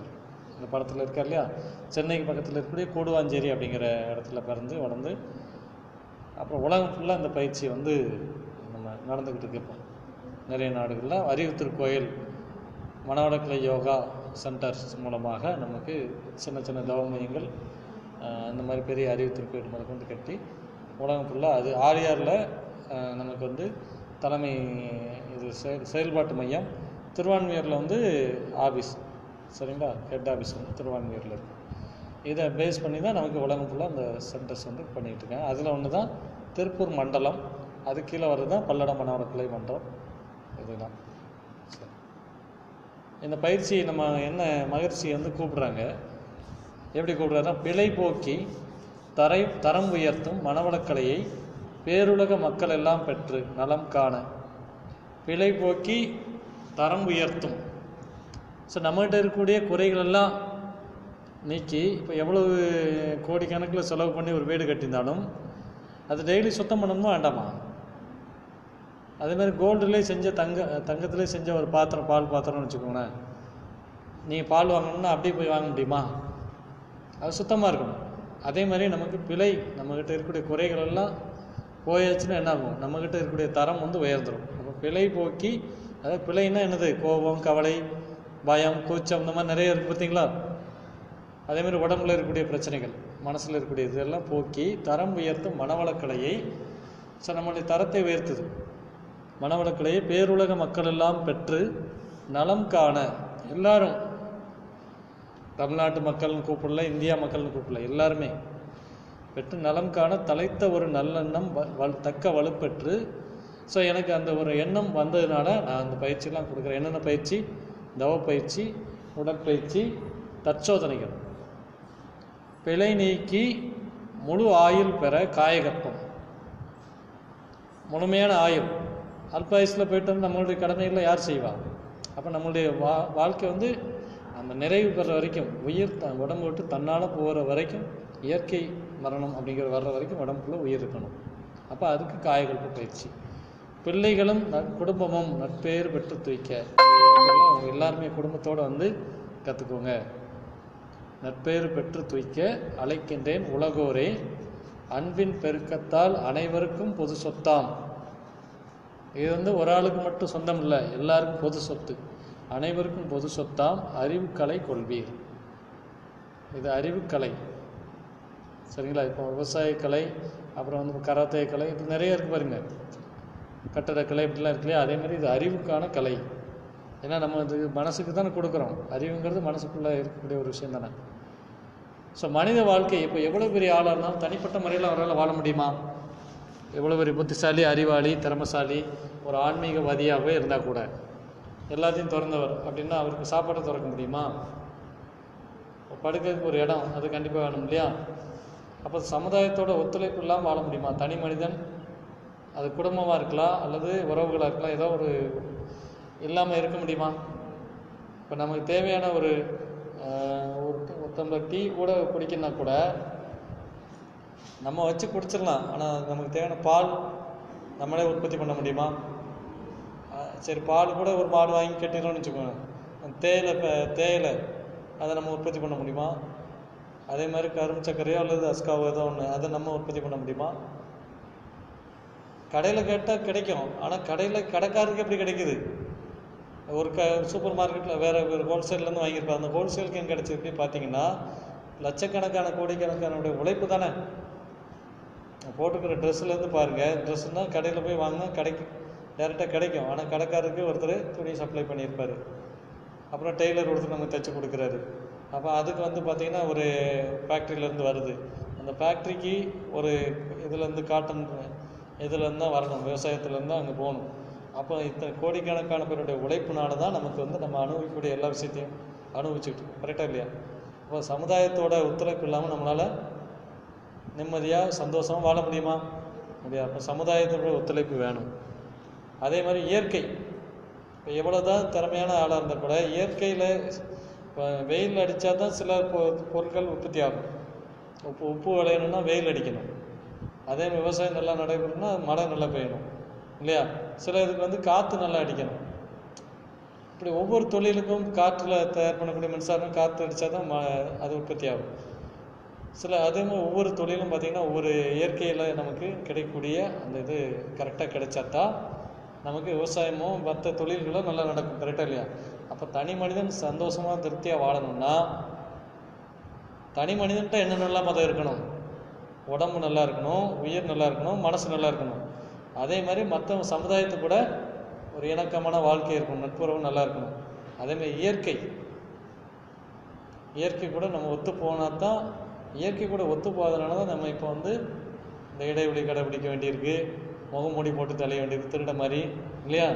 இந்த படத்தில் இருக்கார் இல்லையா? சென்னைக்கு பக்கத்தில் இருக்கக்கூடிய கூடுவாஞ்சேரி அப்படிங்கிற இடத்துல பிறந்து வளர்ந்து அப்புறம் உலகம் ஃபுல்லாக அந்த பயிற்சி வந்து நம்ம நடந்துக்கிட்டு இருக்கோம் நிறைய நாடுகளில் அறிவு திருக்கோயில் மனவளக்கலை யோகா சென்டர்ஸ் மூலமாக நமக்கு சின்ன சின்ன தவ மையங்கள் அந்த மாதிரி பெரிய அறிவு திருக்கோயில் முதல் கொண்டு கட்டி உலகம் ஃபுல்லாக அது ஆரியாரில் நமக்கு வந்து தலைமை இது செயல் செயல்பாட்டு மையம். திருவான்மையூரில் வந்து ஆஃபீஸ் சரிங்களா? ஹெட் ஆஃபீஸ் வந்து திருவான்மையூரில் இருக்குது இதை பேஸ் பண்ணி தான் நமக்கு உலகம் ஃபுல்லாக அந்த சென்டர்ஸ் வந்து பண்ணிகிட்டு அதில் ஒன்று தான் திருப்பூர் மண்டலம் அது கீழே வர்றது தான் பல்லடம் மனவளக்கலை மண்டலம். இதுதான். சரி. இந்த பயிற்சி நம்ம என்ன மகிழ்ச்சி வந்து கூப்பிட்றாங்க? எப்படி கூப்பிட்றாருன்னா பிழை போக்கி தரை தரம் உயர்த்தும் மனவளக்கலையை பேருலக மக்கள் எல்லாம் பெற்று நலம் காண. பிழை போக்கி தரம் உயர்த்தும். ஸோ நம்மகிட்ட இருக்கக்கூடிய குறைகள் எல்லாம் நீக்கி இப்போ எவ்வளவு கோடிக்கணக்கில் செலவு பண்ணி ஒரு வீடு கட்டியிருந்தாலும் அது டெய்லி சுத்தம் பண்ணணுமா வேண்டாமா? அதேமாதிரி கோல்டுலேயே செஞ்ச தங்க தங்கத்திலே செஞ்ச ஒரு பாத்திரம் பால் பாத்திரம்னு வச்சுக்கோங்களேன். நீங்கள் பால் வாங்கணும்னா அப்படியே போய் வாங்க முடியுமா? அது சுத்தமாக இருக்கணும். அதே மாதிரி நமக்கு பிழை நம்மக்கிட்ட இருக்கக்கூடிய குறைகள் எல்லாம் போயாச்சுன்னா என்ன ஆகும் நம்மக்கிட்ட இருக்கக்கூடிய தரம் வந்து உயர்ந்துடும் அப்போ பிழை போக்கி அதாவது பிழைன்னா என்னது? கோபம் கவலை பயம் கூச்சம் இந்த மாதிரி நிறைய இருக்குது பார்த்தீங்களா? அதேமாதிரி உடம்புல இருக்கக்கூடிய பிரச்சனைகள் மனசில் இருக்கக்கூடிய இதெல்லாம் போக்கி தரம் உயர்த்தும் மனவளக்கலையை ஸோ நம்மளுடைய தரத்தை உயர்த்துது. மனவளக்கலையை பேருலக மக்கள் எல்லாம் பெற்று நலம் காண எல்லாரும் தமிழ்நாட்டு மக்கள்னு கூப்பிடல இந்தியா மக்கள்னு கூப்பிடல எல்லாருமே பெற்று நலம் காண தலைத்த ஒரு நல்லெண்ணம் வ- தக்க வலுப்பெற்று ஸோ எனக்கு அந்த ஒரு எண்ணம் வந்ததுனால நான் அந்த பயிற்சியெல்லாம் கொடுக்குறேன். என்னென்ன பயிற்சி? தவ பயிற்சி உடற்பயிற்சி தற்சோதனைகள். பிழை நீக்கி முழு ஆயுள் பெற காயகற்பம். முழுமையான ஆயுள். அல்பாயுசில் போயிட்டு வந்து நம்மளுடைய கடமைகளை யார் செய்வா? அப்போ நம்மளுடைய வா வாழ்க்கை வந்து அந்த நிறைவு பெற வரைக்கும் உயிர் த உடம்பு விட்டு தன்னால் போகிற வரைக்கும் இயற்கை மரணம் அப்படிங்கிற வர்ற வரைக்கும் உடம்புக்குள்ளே உயிர் இருக்கணும். அப்போ அதுக்கு காயகல்ப பயிற்சி. பிள்ளைகளும் குடும்பமும் நட்பேர் பெற்று துய்க்க அவங்க எல்லாருமே குடும்பத்தோடு வந்து கற்றுக்கோங்க நட்பேர் பெற்று துய்க்க அழைக்கின்றேன் உலகோரே. அன்பின் பெருக்கத்தால் அனைவருக்கும் பொது சொத்தாம். இது வந்து ஒரு ஆளுக்கு மட்டும் சொந்தம் இல்லை எல்லாருக்கும் பொது சொத்து. அனைவருக்கும் பொது சொத்தாம். அறிவுக்கலை கொள்வீர். இது அறிவுக்கலை. சரிங்களா? இப்போ விவசாய கலை அப்புறம் வந்து கராத்தே கலை இது நிறைய இருக்கு பாருங்க. கட்டடக்கலை இப்படிலாம் இருக்கு இல்லையா? அதே மாதிரி இது அறிவுக்கான கலை. ஏன்னா நம்ம இது மனசுக்கு தானே கொடுக்குறோம். அறிவுங்கிறது மனசுக்குள்ளே இருக்கக்கூடிய ஒரு விஷயம் தானே. ஸோ மனித வாழ்க்கை இப்போ எவ்வளோ பெரிய ஆளாக இருந்தாலும் தனிப்பட்ட முறையில் அவரால் வாழ முடியுமா? எவ்வளோ பெரிய புத்திசாலி அறிவாளி திறமசாலி ஒரு ஆன்மீகவாதியாகவே இருந்தால் கூட எல்லாத்தையும் திறந்தவர் அப்படின்னா அவருக்கு சாப்பாட்டை திறக்க முடியுமா? படுக்கிறதுக்கு ஒரு இடம் அது கண்டிப்பாக வேணும் இல்லையா? அப்போ சமுதாயத்தோட ஒத்துழைப்பு இல்லாமல் வாழ முடியுமா? தனி மனிதன் அது குடும்பமாக இருக்கலாம் அல்லது உறவுகளாக இருக்கலாம் ஏதோ ஒரு இல்லாமல் இருக்க முடியுமா? இப்போ நமக்கு தேவையான ஒரு ஒரு டீ கூட குடிக்கணும்னா கூட நம்ம வச்சு குடிச்சிடலாம். ஆனால் நமக்கு தேவையான பால் நம்மளே உற்பத்தி பண்ண முடியுமா? சரி பால் கூட ஒரு மாடு வாங்கி கட்டிடுறோம்னு வச்சுக்கோங்க. தேயிலை இப்போ தேயிலை அதை நம்ம உற்பத்தி பண்ண முடியுமா? அதே மாதிரி கரும்பு சர்க்கரையோ அல்லது அஸ்காவோ ஏதோ ஒன்று அதை நம்ம உற்பத்தி பண்ண முடியுமா? கடையில் கேட்டால் கிடைக்கும். ஆனால் கடையில் கடைக்காரருக்கு எப்படி கிடைக்குது? ஒரு க சூப்பர் மார்க்கெட்டில் வேறு ஒரு ஹோல்சேல்லேருந்து வாங்கியிருப்பாங்க அந்த ஹோல்சேலுக்கு எங்கே கிடச்சிருக்கு பார்த்தீங்கன்னா லட்சக்கணக்கான கோடிக்கணக்கான உழைப்பு தானே. போட்டுக்கிற ட்ரெஸ்ஸுலேருந்து பாருங்கள் ட்ரெஸ்ஸுனால் கடையில் போய் வாங்கினா கிடைக்கு டேரெக்டாக கிடைக்கும். ஆனால் கடைக்காரருக்கு ஒருத்தர் துணி சப்ளை பண்ணியிருப்பார். அப்புறம் டெய்லர் ஒருத்தர் நமக்கு தைச்சு கொடுக்குறாரு. அப்போ அதுக்கு வந்து பார்த்திங்கன்னா ஒரு ஃபேக்ட்ரியிலேருந்து வருது. அந்த ஃபேக்ட்ரிக்கு ஒரு இதுலேருந்து காட்டன் இதுலேருந்து தான் வரணும் விவசாயத்துலேருந்து தான் அங்கே போகணும். அப்போ இத்தனை கோடிக்கணக்கான பேருடைய உழைப்புனால தான் நமக்கு வந்து நம்ம அனுபவிக்கக்கூடிய எல்லா விஷயத்தையும் அனுபவிச்சுக்கிட்டு கரெக்டாக இல்லையா? அப்போ சமுதாயத்தோட ஒத்துழைப்பு இல்லாமல் நம்மளால் நிம்மதியாக சந்தோஷமாக வாழ முடியுமா? முடியாது. அப்போ சமுதாயத்தோட ஒத்துழைப்பு வேணும். அதே மாதிரி இயற்கை. இப்போ எவ்வளோ தான் திறமையான ஆளாக இருந்தால் கூட இயற்கையில் இப்போ வெயில் அடித்தா தான் சில பொ- பொருட்கள் உற்பத்தி ஆகும். உப்பு உப்பு விளையணும்னா வெயில் அடிக்கணும். அதே விவசாயம் நல்லா நடைபெறணும்னா மழை நல்லா பெய்யணும் இல்லையா? சில இதுக்கு வந்து காற்று நல்லா அடிக்கணும். இப்படி ஒவ்வொரு தொழிலுக்கும் காற்றில் தயார் பண்ணக்கூடிய மின்சாரம் காற்று அடித்தா தான் ம அது உற்பத்தி ஆகும். சில அதே மாதிரி ஒவ்வொரு தொழிலும் பார்த்திங்கன்னா ஒவ்வொரு இயற்கையில் நமக்கு கிடைக்கக்கூடிய அந்த இது கரெக்டாக கிடைச்சாதான் நமக்கு விவசாயமும் மற்ற தொழில்களும் நல்லா நடக்கும் கரெக்டாக இல்லையா? அப்போ தனி மனிதன் சந்தோஷமாக திருப்தியாக வாழணும்னா தனி மனிதன்ட்ட என்னென்னலாம் மதம் இருக்கணும்? உடம்பு நல்லா இருக்கணும் உயிர் நல்லா இருக்கணும் மனசு நல்லா இருக்கணும். அதே மாதிரி மற்ற சமுதாயத்து கூட ஒரு இணக்கமான வாழ்க்கை இருக்கணும் நட்புறவு நல்லா இருக்கணும். அதேமாதிரி இயற்கை. இயற்கை கூட நம்ம ஒத்து போனால் தான் இயற்கை கூட ஒத்து போகாதனால தான் நம்ம இப்போ வந்து இந்த இடைவெளி கடைபிடிக்க வேண்டியிருக்கு முகமூடி போட்டு தலைய வேண்டியிருக்கு திருட மாதிரி இல்லையா?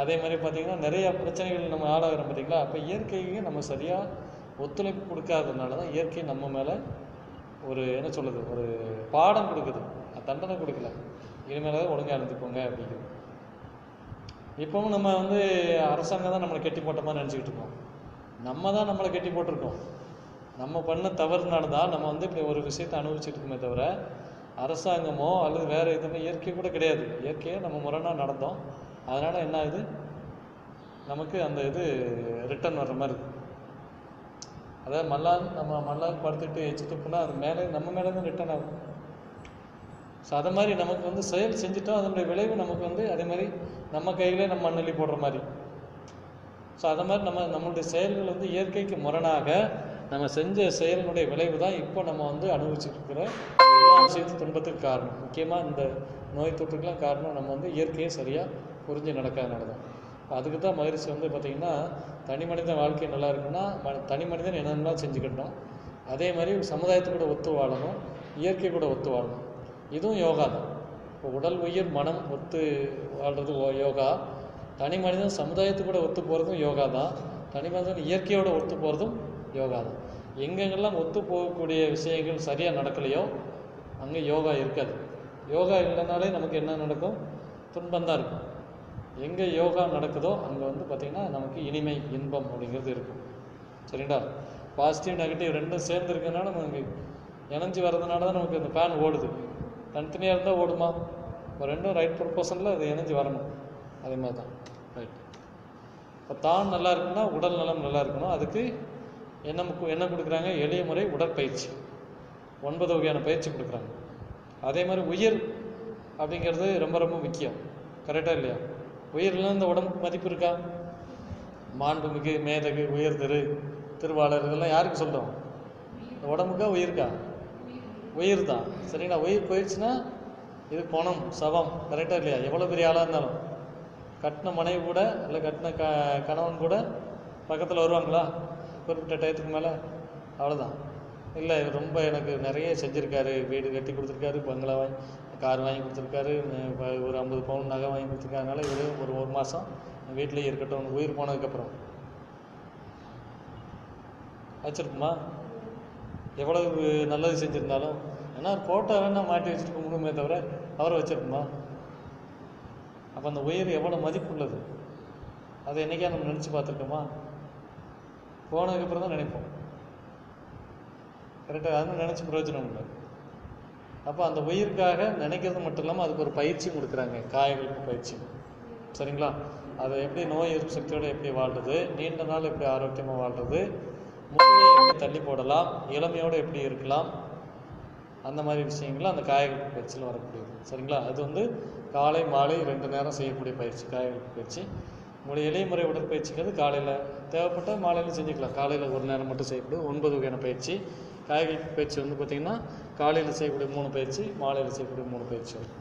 அதே மாதிரி பார்த்தீங்கன்னா நிறைய பிரச்சனைகள் நம்ம ஆளாகிறோம் பார்த்தீங்களா அப்போ இயற்கைக்கு நம்ம சரியாக ஒத்துழைப்பு கொடுக்காததுனால தான் இயற்கை நம்ம மேலே ஒரு என்ன சொல்லுது ஒரு பாடம் கொடுக்குது. அது தண்டனை கொடுக்கல. இனிமேலாவது ஒழுங்காக இருந்துக்கோங்க அப்படிங்கிறது இப்போவும் நம்ம வந்து அரசாங்கம் தான் நம்மளை கெட்டி போட்ட மாதிரி நினச்சிக்கிட்டு இருக்கோம். நம்ம தான் நம்மளை கெட்டி போட்டிருக்கோம். நம்ம பண்ண தவறுனால தான் நம்ம வந்து இப்படி ஒரு விஷயத்தை அனுபவிச்சுட்டு இருக்கோமே தவிர அரசாங்கமோ அல்லது வேறு எதுவுமே இயற்கை கூட கிடையாது. இயற்கையை நம்ம முரணாக நடந்தோம். அதனால் என்ன ஆகுது? நமக்கு அந்த இது ரிட்டர்ன் வர்ற மாதிரி இருக்குது அதாவது மல்லாந்து நம்ம மல்லாந்து படுத்துட்டு எச்சிட்டு போனால் அது மேலே நம்ம மேலே தான் ரிட்டர்ன் ஆகும். ஸோ அதை மாதிரி நமக்கு வந்து செயல் செஞ்சுட்டோம் அதனுடைய விளைவு நமக்கு வந்து அதே மாதிரி நம்ம கையிலே நம்ம மண்ணள்ளி போடுற மாதிரி. ஸோ அதை மாதிரி நம்ம நம்மளுடைய செயல்கள் வந்து இயற்கைக்கு முரணாக நம்ம செஞ்ச செயலினுடைய விளைவு தான் இப்போ நம்ம வந்து அனுபவிச்சுருக்கிற எல்லா விஷயத்து துன்பத்துக்கு காரணம். முக்கியமாக இந்த நோய் தொற்றுக்கெல்லாம் காரணம் நம்ம வந்து இயற்கையை சரியாக புரிஞ்சு நடக்காதனால தான் அதுக்கு தான் மகிழ்ச்சி வந்து பார்த்திங்கன்னா தனி மனித வாழ்க்கை நல்லா இருக்குன்னா ம- தனி மனிதன் என்னென்னா செஞ்சுக்கிட்டோம் அதே மாதிரி சமுதாயத்து கூட ஒத்து வாழணும் இயற்கை கூட ஒத்து வாழணும். இதுவும் யோகா தான். இப்போ உடல் உயிர் மனம் ஒத்து வாழ்றது ஓ- யோகா. தனி மனிதன் சமுதாயத்து கூட ஒத்து போகிறதும் யோகா தான். தனி மனிதன் இயற்கையோட ஒத்து போகிறதும் யோகா தான். எங்கெங்கெல்லாம் ஒத்து போகக்கூடிய விஷயங்கள் சரியாக நடக்கலையோ அங்கே யோகா இருக்காது. யோகா இல்லைனாலே நமக்கு என்ன நடக்கும்? துன்பம் தான் இருக்கும். எங்கே யோகா நடக்குதோ அங்கே வந்து பார்த்திங்கன்னா நமக்கு இனிமை இன்பம் அப்படிங்கிறது இருக்கும். சரிங்களா? பாசிட்டிவ் நெகட்டிவ் ரெண்டும் சேர்ந்து இருக்கனால நமக்கு இணைஞ்சு வர்றதுனால தான் நமக்கு அந்த ஃபேன் ஓடுது. தனித்தனியாக இருந்தால் ஓடுமா? இப்போ ரெண்டும் ரைட் ப்ரொபோசனில் அது இணைஞ்சு வரணும். அதே மாதிரி தான் ரைட் இப்போ தான் நல்லா இருக்குன்னா உடல் நலம் நல்லா இருக்கணும். அதுக்கு என்ன என்ன கொடுக்குறாங்க? எளிய முறை உடற்பயிற்சி. ஒன்பது வகையான பயிற்சி கொடுக்குறாங்க. அதே மாதிரி உயிர் அப்படிங்கிறது ரொம்ப ரொம்ப முக்கியம். கரெக்டாக இல்லையா? உயிரில் இந்த உடம்புக்கு மதிப்பு இருக்கா? மாண்புமிகு மேதகு உயர்திரு திருவாளர் இதெல்லாம் யாருக்கு சொல்கிறோம் இந்த உடம்புக்கா உயிருக்கா? உயிர் தான் சரிங்களா உயிர் போயிடுச்சுன்னா இது பணம் சவம் கரெக்டாக இல்லையா? எவ்வளோ பெரிய ஆளாக இருந்தாலும். கட்டின மனைவி கூட இல்லை கட்டின க கணவன் கூட பக்கத்தில் வருவாங்களா? குறிப்பிட்ட டயத்துக்கு மேலே? அவ்வளோதான் இல்லை ரொம்ப எனக்கு நிறைய செஞ்சுருக்காரு வீடு கட்டி கொடுத்துருக்காரு பங்களா வாங்கி கார் வாங்கி கொடுத்துருக்காரு. ஒரு ஐம்பது பவுன் நகை வாங்கி கொடுத்துருக்காருனால இவர் ஒரு ஒரு மாதம் வீட்டிலேயே இருக்கட்டும். உயிர் போனதுக்கப்புறம். வச்சுருக்குமா? எவ்வளவு நல்லது செஞ்சுருந்தாலும். ஏன்னா ஃபோட்டோ வேணால் மாட்டி வச்சுட்டு கும்பிடுமே தவிர அவரை வச்சுருக்குமா? அப்போ அந்த உயிர் எவ்வளோ மதிப்புள்ளது? அதை என்னைக்கா நம்ம நினச்சி பார்த்துருக்கோமா? போனதுக்கப்புறம் தான் நினைப்போம் கரெக்டாக அது நினச்சி பிரயோஜனம் இல்லை. அப்போ அந்த உயிருக்காக நினைக்கிறது மட்டும் இல்லாமல் அதுக்கு ஒரு பயிற்சி கொடுக்குறாங்க. காயங்களுக்கு பயிற்சி. சரிங்களா? அதை எப்படி நோய் எதிர்ப்பு சக்தியோடு எப்படி வாழ்றது? நீண்ட நாள் எப்படி ஆரோக்கியமாக வாழ்றது? முதுமையை எப்படி தள்ளி போடலாம்? இளமையோடு எப்படி இருக்கலாம்? அந்த மாதிரி விஷயங்கள் அந்த காயங்களுக்கு பயிற்சியில் வரக்கூடியது. சரிங்களா? அது வந்து காலை மாலை ரெண்டு நேரம் செய்யக்கூடிய பயிற்சி காயங்களுக்கு பயிற்சி. உங்களுடைய இளைய முறை உடற்பயிற்சிங்கிறது காலையில் தேவைப்பட்டால் மாலையில் செஞ்சுக்கலாம். காலையில் ஒரு நேரம் மட்டும் செய்யக்கூடிய ஒன்பது வகையான பயிற்சி. காயங்களுக்கு பயிற்சி வந்து பார்த்திங்கன்னா காலையில் செய்யக்கூடிய மூணு பயிற்சி மாலையில் செய்யக்கூடிய மூணு பயிற்சி. வரும்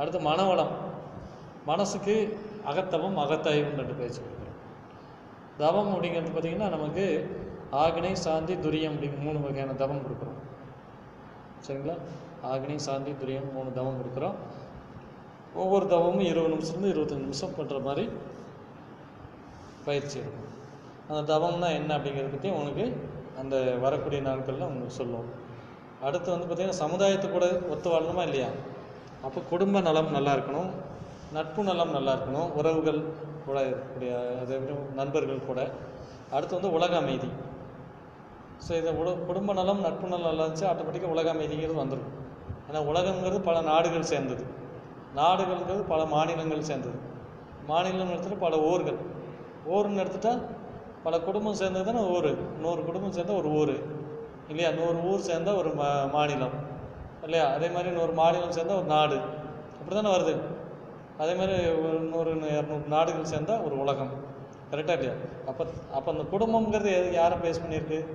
அடுத்து மனவளம். மனசுக்கு அகத்தவம் அகத்தாயும் ரெண்டு பயிற்சி கொடுக்குறோம். தவம் அப்படிங்கிறது பார்த்திங்கன்னா நமக்கு ஆக்னை சாந்தி துரியம் அப்படிங்கிற மூணு வகையான தவம் கொடுக்குறோம். சரிங்களா? ஆக்னி சாந்தி துரியம் மூணு தவம் கொடுக்குறோம். ஒவ்வொரு தவமும் இருபது நிமிஷத்துலேருந்து இருபத்தஞ்சு நிமிஷம் பண்ணுற மாதிரி பயிற்சி இருக்கும். அந்த தவம்னா என்ன அப்படிங்கிறத பற்றி உனக்கு அந்த வரக்கூடிய நாட்களில் உங்களுக்கு சொல்லுவோம். அடுத்து வந்து பார்த்திங்கன்னா சமுதாயத்து கூட ஒத்து வாழணுமா இல்லையா? அப்போ குடும்ப நலம் நல்லா இருக்கணும் நட்பு நலம் நல்லா இருக்கணும் உறவுகள் கூட இருக்கக்கூடிய அதே நண்பர்கள் கூட. அடுத்து வந்து உலக அமைதி. ஸோ இதை உல குடும்ப நலம் நட்பு நலம் நல்லா இருந்துச்சு ஆட்டோமேட்டிக்காக உலக அமைதிங்கிறது வந்துடும் ஏன்னா உலகங்கிறது பல நாடுகள் சேர்ந்தது. நாடுகள்ங்கிறது பல மாநிலங்கள் சேர்ந்தது. மாநிலங்கிறது பல ஊர்கள் ஊர்னு எடுத்துட்டால் பல குடும்பம் சேர்ந்ததுன்னா தானே ஊர். நூறு குடும்பம் சேர்ந்தால் ஒரு ஊர். இல்லையா? நூறு ஊர் சேர்ந்தால் ஒரு மா மாநிலம். இல்லையா? அதே மாதிரி நூறு மாநிலம் சேர்ந்தால் ஒரு நாடு. அப்படி தானே வருது? அதே மாதிரி ஒரு நூறு இரநூறு நாடுகள் சேர்ந்தால் ஒரு உலகம். கரெக்டாக இல்லையா? அப்போ அப்போ அந்த குடும்பங்கிறது எது யாரை பேஸ் பண்ணியிருக்கு?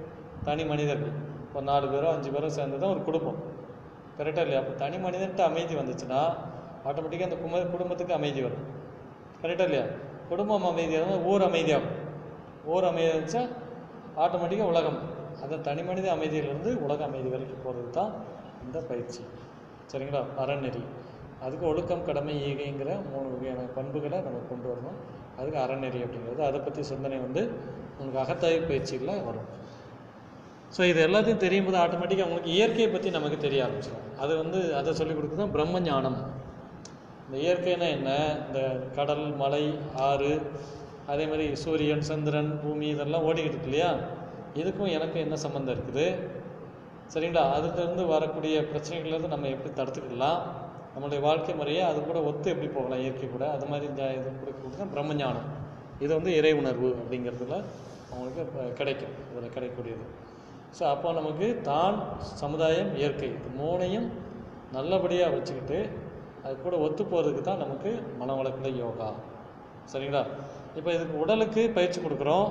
தனி மனிதர்கள். ஒரு நாலு பேரோ அஞ்சு பேரோ சேர்ந்து தான் ஒரு குடும்பம். கரெக்டாக இல்லையா? அப்போ தனி மனிதன்ட்டு அமைதி வந்துச்சுன்னா ஆட்டோமேட்டிக்காக அந்த கும குடும்பத்துக்கு அமைதி வரும். கரெக்டாக இல்லையா? குடும்பம் அமைதியாக ஊர் அமைதியாகும். ஓர் அமைதியாக இருந்துச்சா? ஆட்டோமேட்டிக்காக உலகம். அந்த தனி மனித அமைதியிலிருந்து உலக அமைதி வரைக்கும் போகிறது தான் இந்த பயிற்சி. சரிங்களா? அறநெறி. அதுக்கு ஒழுக்கம் கடமை ஈகைங்கிற மூணு வகையான பண்புகளை நம்ம கொண்டு வரணும். அதுக்கு அறநெறி அப்படிங்கிறது. அதை பற்றி சிந்தனை வந்து உங்களுக்கு அகத்தாய்வு பயிற்சிகளில் வரும். ஸோ இது எல்லாத்தையும் தெரியும் போது ஆட்டோமேட்டிக்காக உங்களுக்கு இயற்கையை பற்றி நமக்கு தெரிய ஆரம்பிச்சிடும். அது வந்து அதை சொல்லிக் கொடுக்குறது பிரம்ம ஞானம் இந்த இயற்கைனா என்ன? இந்த கடல் மலை ஆறு அதே மாதிரி சூரியன் சந்திரன் பூமி இதெல்லாம் ஓடிக்கிட்டு இருக்கு இல்லையா? இதுக்கும் எனக்கும் என்ன சம்மந்தம் இருக்குது? சரிங்களா? அதுலேருந்து வரக்கூடிய பிரச்சனைகள்லேருந்து நம்ம எப்படி தடுத்துக்கலாம்? நம்மளுடைய வாழ்க்கை முறையை அது கூட ஒத்து எப்படி போகலாம்? இயற்கை கூட. அது மாதிரி இந்த இது கொடுக்கறது தான் பிரம்மஞானம். இது வந்து இறை உணர்வு அப்படிங்கிறதுல அவங்களுக்கு கிடைக்கும். இதில் கிடைக்கக்கூடியது. ஸோ அப்போ நமக்கு தான் சமுதாயம் இயற்கை. இது மூணையும் நல்லபடியாக வச்சுக்கிட்டு அது கூட ஒத்து போகிறதுக்கு தான் நமக்கு மனவளக்கலை யோகா. சரிங்களா? இப்போ இதுக்கு உடலுக்கு பயிற்சி கொடுக்குறோம்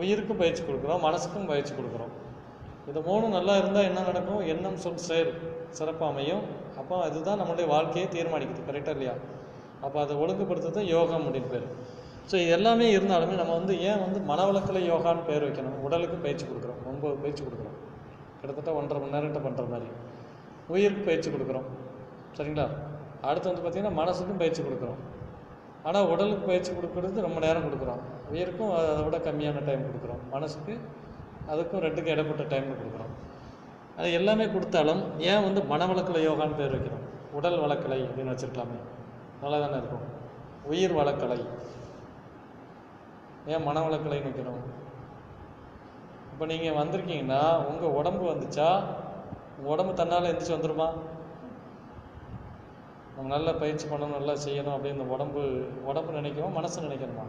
உயிருக்கும் பயிற்சி கொடுக்குறோம் மனசுக்கும் பயிற்சி கொடுக்குறோம். இது மூணும் நல்லா இருந்தால் என்ன நடக்கும்? எண்ணம் சொல் செயல் சிறப்பாக அமையும். அப்போ அதுதான் நம்மளுடைய வாழ்க்கையை தீர்மானிக்குது கரெக்டாக இல்லையா? அப்போ அதை ஒழுங்குபடுத்துறது யோகா அப்படின்னு பேர். ஸோ இது எல்லாமே இருந்தாலுமே நம்ம வந்து ஏன் வந்து மனவளக்கில் யோகான்னு பேர் வைக்கணும்? உடலுக்கு பயிற்சி கொடுக்குறோம் ஒன்பது பயிற்சி கொடுக்குறோம். கிட்டத்தட்ட ஒன்றரை மணி நேரம்கிட்ட பண்ணுற மாதிரி. உயிருக்கு பயிற்சி கொடுக்குறோம். சரிங்களா? அடுத்து வந்து பார்த்திங்கன்னா மனசுக்கும் பயிற்சி கொடுக்குறோம். ஆனால் உடலுக்கு பயிற்சி கொடுக்குறது ரொம்ப நேரம் கொடுக்குறோம். உயிருக்கும் அதை விட கம்மியான டைம் கொடுக்குறோம். மனசுக்கு அதுக்கும் ரெண்டுக்கும் இடைப்பட்ட டைம் கொடுக்குறோம். அது எல்லாமே கொடுத்தாலும் ஏன் வந்து மனவளக்கலை யோகான்னு பேர் வைக்கிறோம்? உடல் வளக்கலை அப்படின்னு வச்சுருக்கலாமே. நல்லா தானே இருக்கும். உயிர் வளக்கலை. ஏன் மனவளக்கலைன்னு வைக்கணும்? இப்போ நீங்கள் வந்திருக்கீங்கன்னா உங்கள் உடம்பு வந்துச்சா? உடம்பு தன்னால் எந்திரிச்சு வந்துருமா? நம்ம நல்லா பயிற்சி பண்ணணும் நல்லா செய்யணும் அப்படின்னு உடம்பு உடம்பு நினைக்கவும் மனசு நினைக்கணுமா